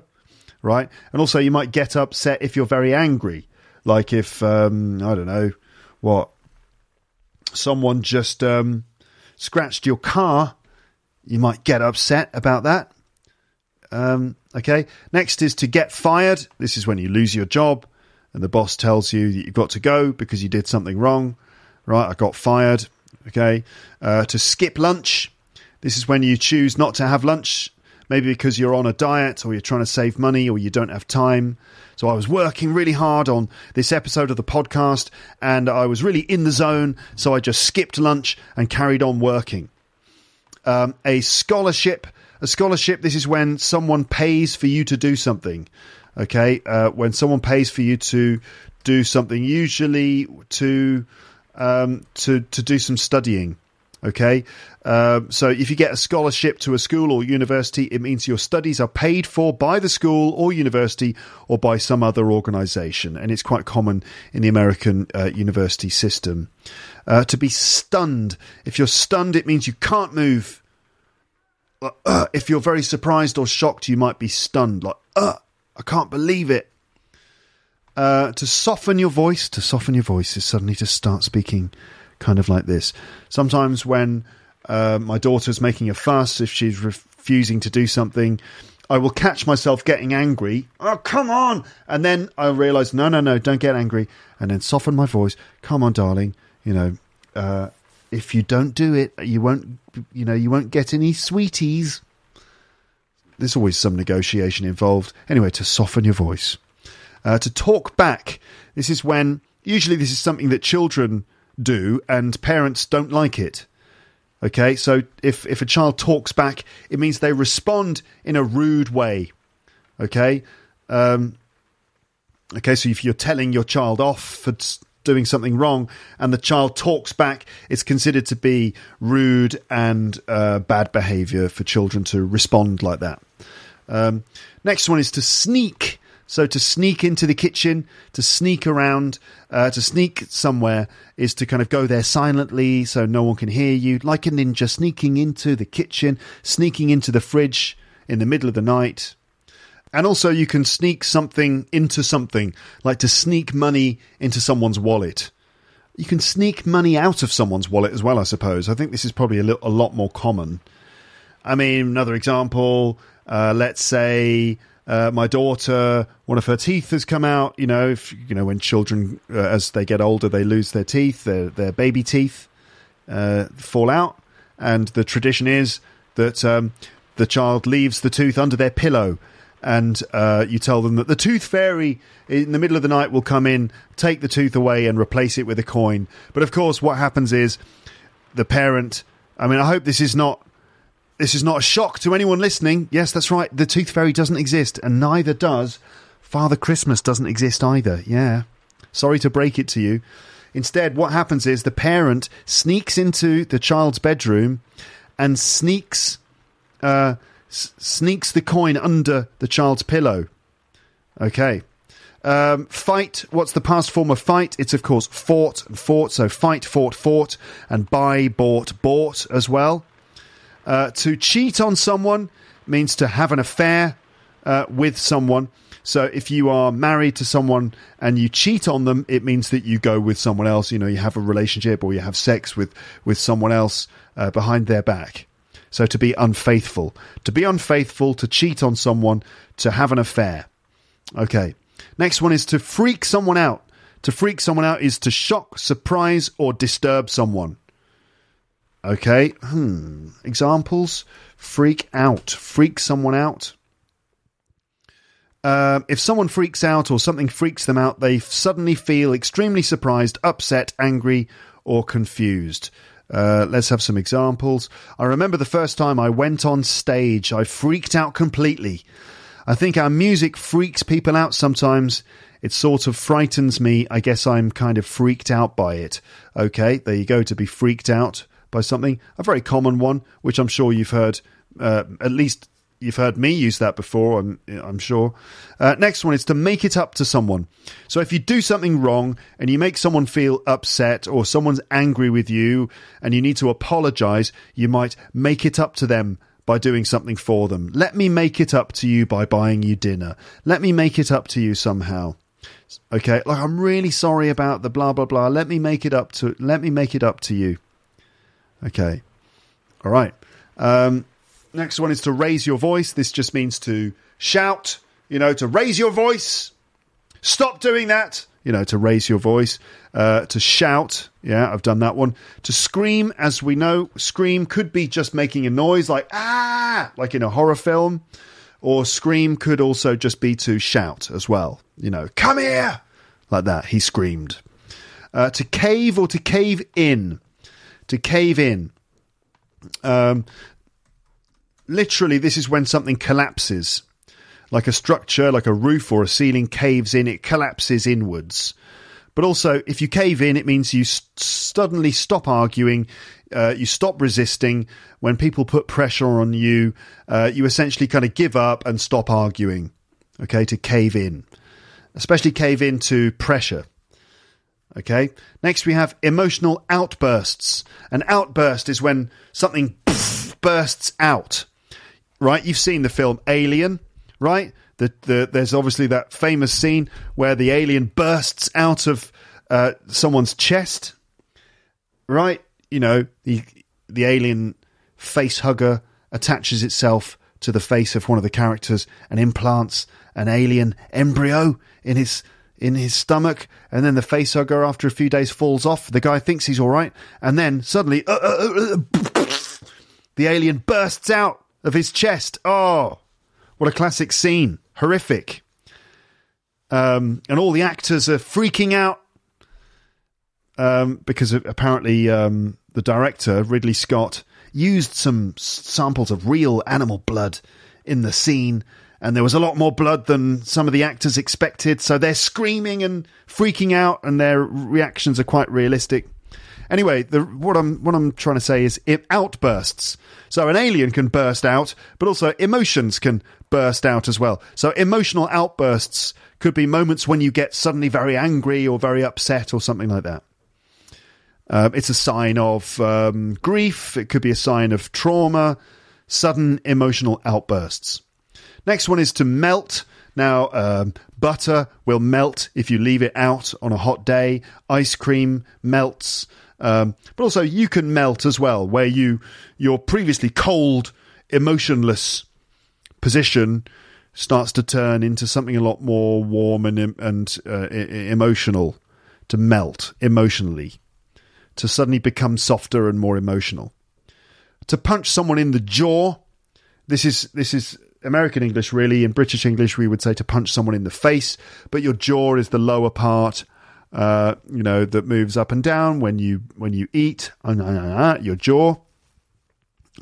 [SPEAKER 2] Right, and also you might get upset if you're very angry. Like if um, I don't know what someone just um, scratched your car, you might get upset about that. Um, okay. Next is to get fired. This is when you lose your job and the boss tells you that you've got to go because you did something wrong. Right, I got fired. Okay, uh, to skip lunch. This is when you choose not to have lunch, maybe because you're on a diet or you're trying to save money or you don't have time. So I was working really hard on this episode of the podcast and I was really in the zone. So I just skipped lunch and carried on working. Um, a scholarship. A scholarship, this is when someone pays for you to do something. Okay, uh, when someone pays for you to do something, usually to um, to to do some studying. Okay, uh, so if you get a scholarship to a school or university, it means your studies are paid for by the school or university or by some other organisation, and it's quite common in the American uh, university system. Uh, to be stunned, if you're stunned, it means you can't move. Uh, if you're very surprised or shocked, you might be stunned, like uh, I can't believe it. Uh, to soften your voice, to soften your voice is suddenly to start speaking kind of like this. Sometimes when uh, my daughter's making a fuss, if she's refusing to do something, I will catch myself getting angry. Oh, come on! And then I realize, no, no, no, don't get angry. And then soften my voice. Come on, darling. You know, uh, if you don't do it, you won't, you know, you won't get any sweeties there's always some negotiation involved. Anyway, to soften your voice. Uh, to talk back. This is when, usually, this is something that children do and parents don't like it. Okay, so if, if a child talks back, it means they respond in a rude way. Okay, um, okay, so if you're telling your child off for doing something wrong and the child talks back, it's considered to be rude and uh, bad behavior for children to respond like that. Um, next one is to sneak. So to sneak into the kitchen, to sneak around, uh, to sneak somewhere is to kind of go there silently so no one can hear you, like a ninja sneaking into the kitchen, sneaking into the fridge in the middle of the night. And also, you can sneak something into something, like to sneak money into someone's wallet. You can sneak money out of someone's wallet as well, I suppose. I think this is probably a, li- a lot more common. I mean, another example Uh, let's say uh, my daughter, one of her teeth has come out. You know, if you know when children, uh, as they get older, they lose their teeth, their their baby teeth uh, fall out, and the tradition is that um, the child leaves the tooth under their pillow. And uh, you tell them that the tooth fairy in the middle of the night will come in, take the tooth away, and replace it with a coin. But of course, what happens is the parent. I mean, I hope this is not this is not a shock to anyone listening. Yes, that's right. The Tooth Fairy doesn't exist, and neither does Father Christmas doesn't exist either. Yeah. Sorry to break it to you. Instead, what happens is the parent sneaks into the child's bedroom and sneaks uh, sneaks the coin under the child's pillow. Okay. Um, fight. What's the past form of fight? It's of course fought and fought. So fight, fought, fought, and buy, bought, bought as well. Uh, to cheat on someone means to have an affair uh, with someone. So if you are married to someone and you cheat on them, it means that you go with someone else. You know, you have a relationship or you have sex with with someone else uh, behind their back. So to be unfaithful, to be unfaithful, to cheat on someone, to have an affair. Okay. Next one is to freak someone out. To freak someone out is to shock, surprise, or disturb someone. Okay. Hmm. Examples: freak out, freak someone out. Um, if someone freaks out or something freaks them out, they suddenly feel extremely surprised, upset, angry, or confused. Uh, let's have some examples. I remember the first time I went on stage, I freaked out completely. I think our music freaks people out sometimes. It sort of frightens me. I guess I'm kind of freaked out by it. Okay, there you go, to be freaked out by something. A very common one, which I'm sure you've heard, uh, at least you've heard me use that before, I'm, I'm sure. Uh, next one is to make it up to someone. So if you do something wrong and you make someone feel upset or someone's angry with you and you need to apologize, you might make it up to them by doing something for them. Let me make it up to you by buying you dinner. Let me make it up to you somehow. Okay, like I'm really sorry about the blah blah blah. Let me make it up to let me make it up to you. Okay. All right. Um, next one is to raise your voice. This just means to shout, you know, to raise your voice. Stop doing that. You know, to raise your voice, uh, to shout. Yeah, I've done that one. To scream, as we know, scream could be just making a noise like ah, like in a horror film, or scream could also just be to shout as well. You know, come here, like that. He screamed. Uh, to cave or to cave in. To cave in. Um, literally, this is when something collapses like a structure, like a roof or a ceiling caves in, it collapses inwards. But also, if you cave in, it means you st- suddenly stop arguing, uh, you stop resisting. When people put pressure on you, uh, you essentially kind of give up and stop arguing. Okay, to cave in, especially cave into pressure. Okay, next we have emotional outbursts. An outburst is when something bursts out. Right, you've seen the film Alien right? The, the, there's obviously that famous scene where the alien bursts out of uh, someone's chest, right? You know, the the alien face hugger attaches itself to the face of one of the characters and implants an alien embryo in his in his stomach, and then the face hugger, after a few days, falls off. The guy thinks he's all right, and then suddenly, uh, uh, uh, the alien bursts out of his chest. Oh, what a classic scene. Horrific. Um, and all the actors are freaking out um, because apparently um, the director, Ridley Scott, used some samples of real animal blood in the scene. And there was a lot more blood than some of the actors expected. So they're screaming and freaking out, and their reactions are quite realistic. Anyway, the, what I'm what I'm trying to say is it outbursts. So an alien can burst out, but also emotions can burst out as well. So emotional outbursts could be moments when you get suddenly very angry or very upset or something like that. Um, it's a sign of um, grief. It could be a sign of trauma. Sudden emotional outbursts. Next one is to melt. Now, um, butter will melt if you leave it out on a hot day. Ice cream melts. Um, but also, you can melt as well, where you your previously cold, emotionless position starts to turn into something a lot more warm and and uh, emotional, to melt emotionally, to suddenly become softer and more emotional. To punch someone in the jaw, this is this is American English really. In British English, we would say to punch someone in the face, but your jaw is the lower part. Uh, you know that moves up and down when you when you eat. Your jaw,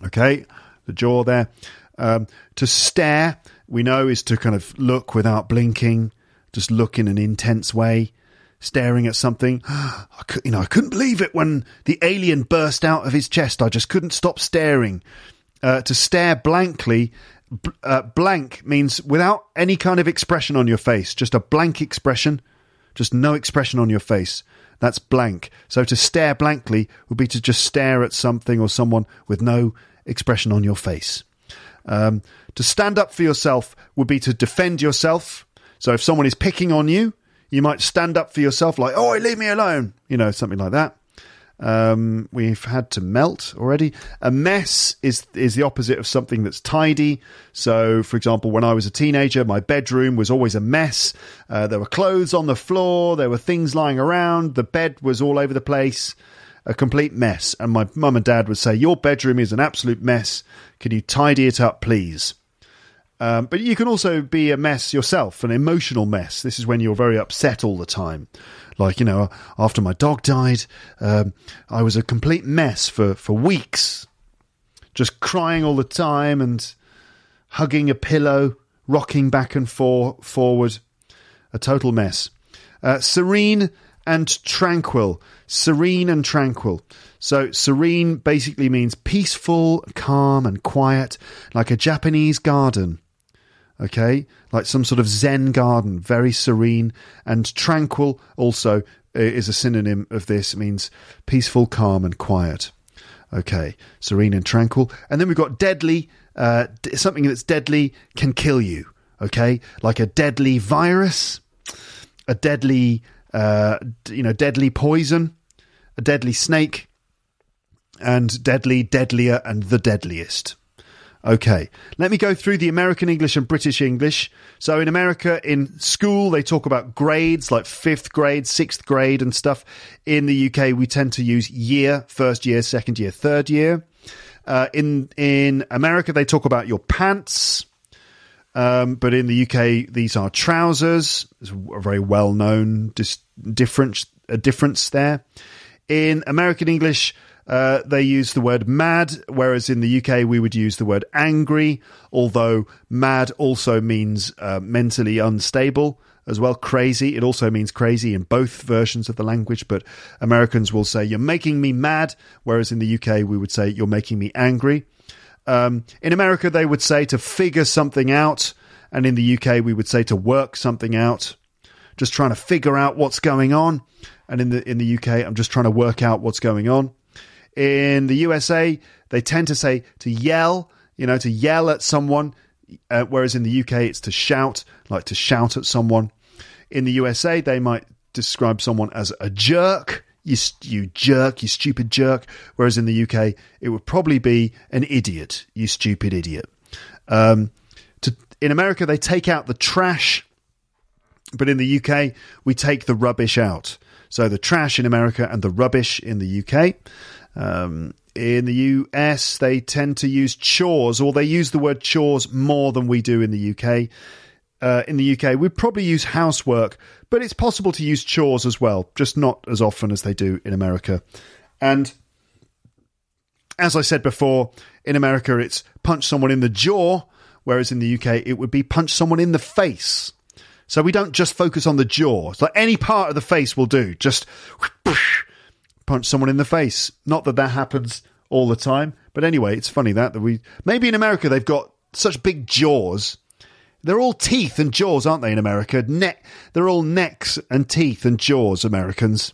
[SPEAKER 2] okay, the jaw there. Um, to stare, we know, is to kind of look without blinking, just look in an intense way, staring at something. I could, you know, I couldn't believe it when the alien burst out of his chest. I just couldn't stop staring. Uh, to stare blankly, uh, blank means without any kind of expression on your face, just a blank expression, just no expression on your face. That's blank. So to stare blankly would be to just stare at something or someone with no expression on your face. Um, to stand up for yourself would be to defend yourself. So if someone is picking on you, you might stand up for yourself, like, oh, leave me alone, you know, something like that. Um, we've had to melt already. A mess is is the opposite of something that's tidy. So, for example, when I was a teenager, my bedroom was always a mess. Uh, there were clothes on the floor. There were things lying around. The bed was all over the place a complete mess. And my mum and dad would say, Your bedroom is an absolute mess. Can you tidy it up, please? Um, but you can also be a mess yourself, an emotional mess. This is when you're very upset all the time. Like, you know, after my dog died, um, I was a complete mess for, for weeks, just crying all the time and hugging a pillow, rocking back and for, forward. A total mess. Uh, serene and tranquil. Serene and tranquil. So, serene basically means peaceful, calm, and quiet, like a Japanese garden. Okay? Like some sort of Zen garden, very serene. And tranquil also is a synonym of this, it means peaceful, calm, and quiet. Okay, serene and tranquil. And then we've got deadly. Uh, something that's deadly can kill you. Okay, like a deadly virus, a deadly uh, you know, deadly poison, a deadly snake, and deadly, deadlier, and the deadliest. Okay, let me go through the American English and British English. So, in America, in school, they talk about grades like fifth grade, sixth grade, and stuff. In the UK, we tend to use year, first year, second year, third year. Uh, in in America, they talk about your pants. Um, but in the UK, these are trousers. It's a very well known dis- difference, a difference there. In American English, uh, they use the word mad, whereas in the UK we would use the word angry, although mad also means uh, mentally unstable as well. Crazy, it also means crazy in both versions of the language, but Americans will say, You're making me mad, whereas in the UK we would say, You're making me angry. Um, in America, they would say to figure something out, and in the UK, we would say to work something out. Just trying to figure out what's going on, and in the in the UK, I'm just trying to work out what's going on. In the USA, they tend to say to yell, you know, to yell at someone, uh, whereas in the UK, it's to shout, like to shout at someone. In the USA, they might describe someone as a jerk you, you jerk, you stupid jerk. Whereas in the UK, it would probably be an idiot, you stupid idiot. Um, to, in America, they take out the trash, but in the UK, we take the rubbish out. So the trash in America and the rubbish in the UK. Um, in the US, they tend to use chores, or they use the word chores more than we do in the UK uh, in the UK, we'd probably use housework, but it's possible to use chores as well, just not as often as they do in America. And as I said before, in America, it's punch someone in the jaw, whereas in the UK, it would be punch someone in the face. So we don't just focus on the jaw. It's like any part of the face will do. Just punch someone in the face. Not that that happens all the time, but anyway, it's funny that that we maybe in America they've got such big jaws they're all teeth and jaws, aren't they, in America? Neck, they're all necks and teeth and jaws, Americans.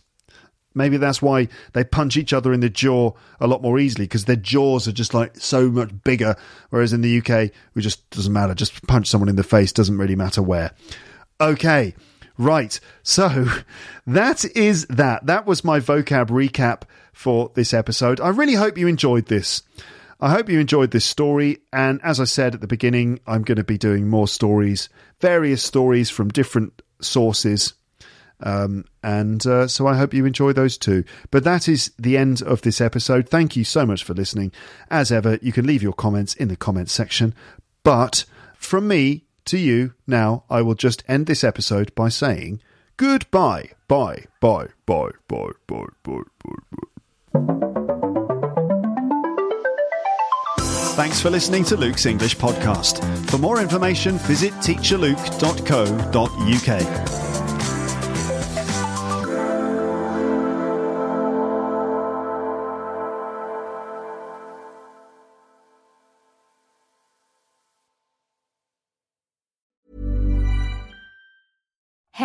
[SPEAKER 2] Maybe that's why they punch each other in the jaw a lot more easily because their jaws are just like so much bigger. Whereas in the UK, it just doesn't matter. Just punch someone in the face, doesn't really matter where. Okay, right. So that is that. That was my vocab recap for this episode. I really hope you enjoyed this. I hope you enjoyed this story. And as I said at the beginning, I'm going to be doing more stories, various stories from different sources. Um, and uh, so I hope you enjoy those too. But that is the end of this episode. Thank you so much for listening. As ever, you can leave your comments in the comments section. But from me to you, now I will just end this episode by saying goodbye. Bye, bye, bye, bye, bye, bye, bye, bye. Thanks for listening to Luke's English podcast. For more information, visit teacherluke.co.uk.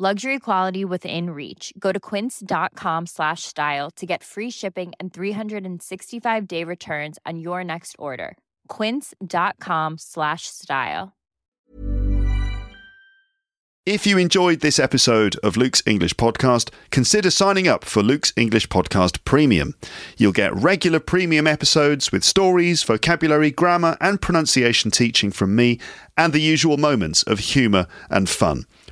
[SPEAKER 3] Luxury quality within reach. Go to quince.com slash style to get free shipping and 365 day returns on your next order. Quince.com slash style.
[SPEAKER 2] If you enjoyed this episode of Luke's English Podcast, consider signing up for Luke's English Podcast Premium. You'll get regular premium episodes with stories, vocabulary, grammar, and pronunciation teaching from me, and the usual moments of humour and fun.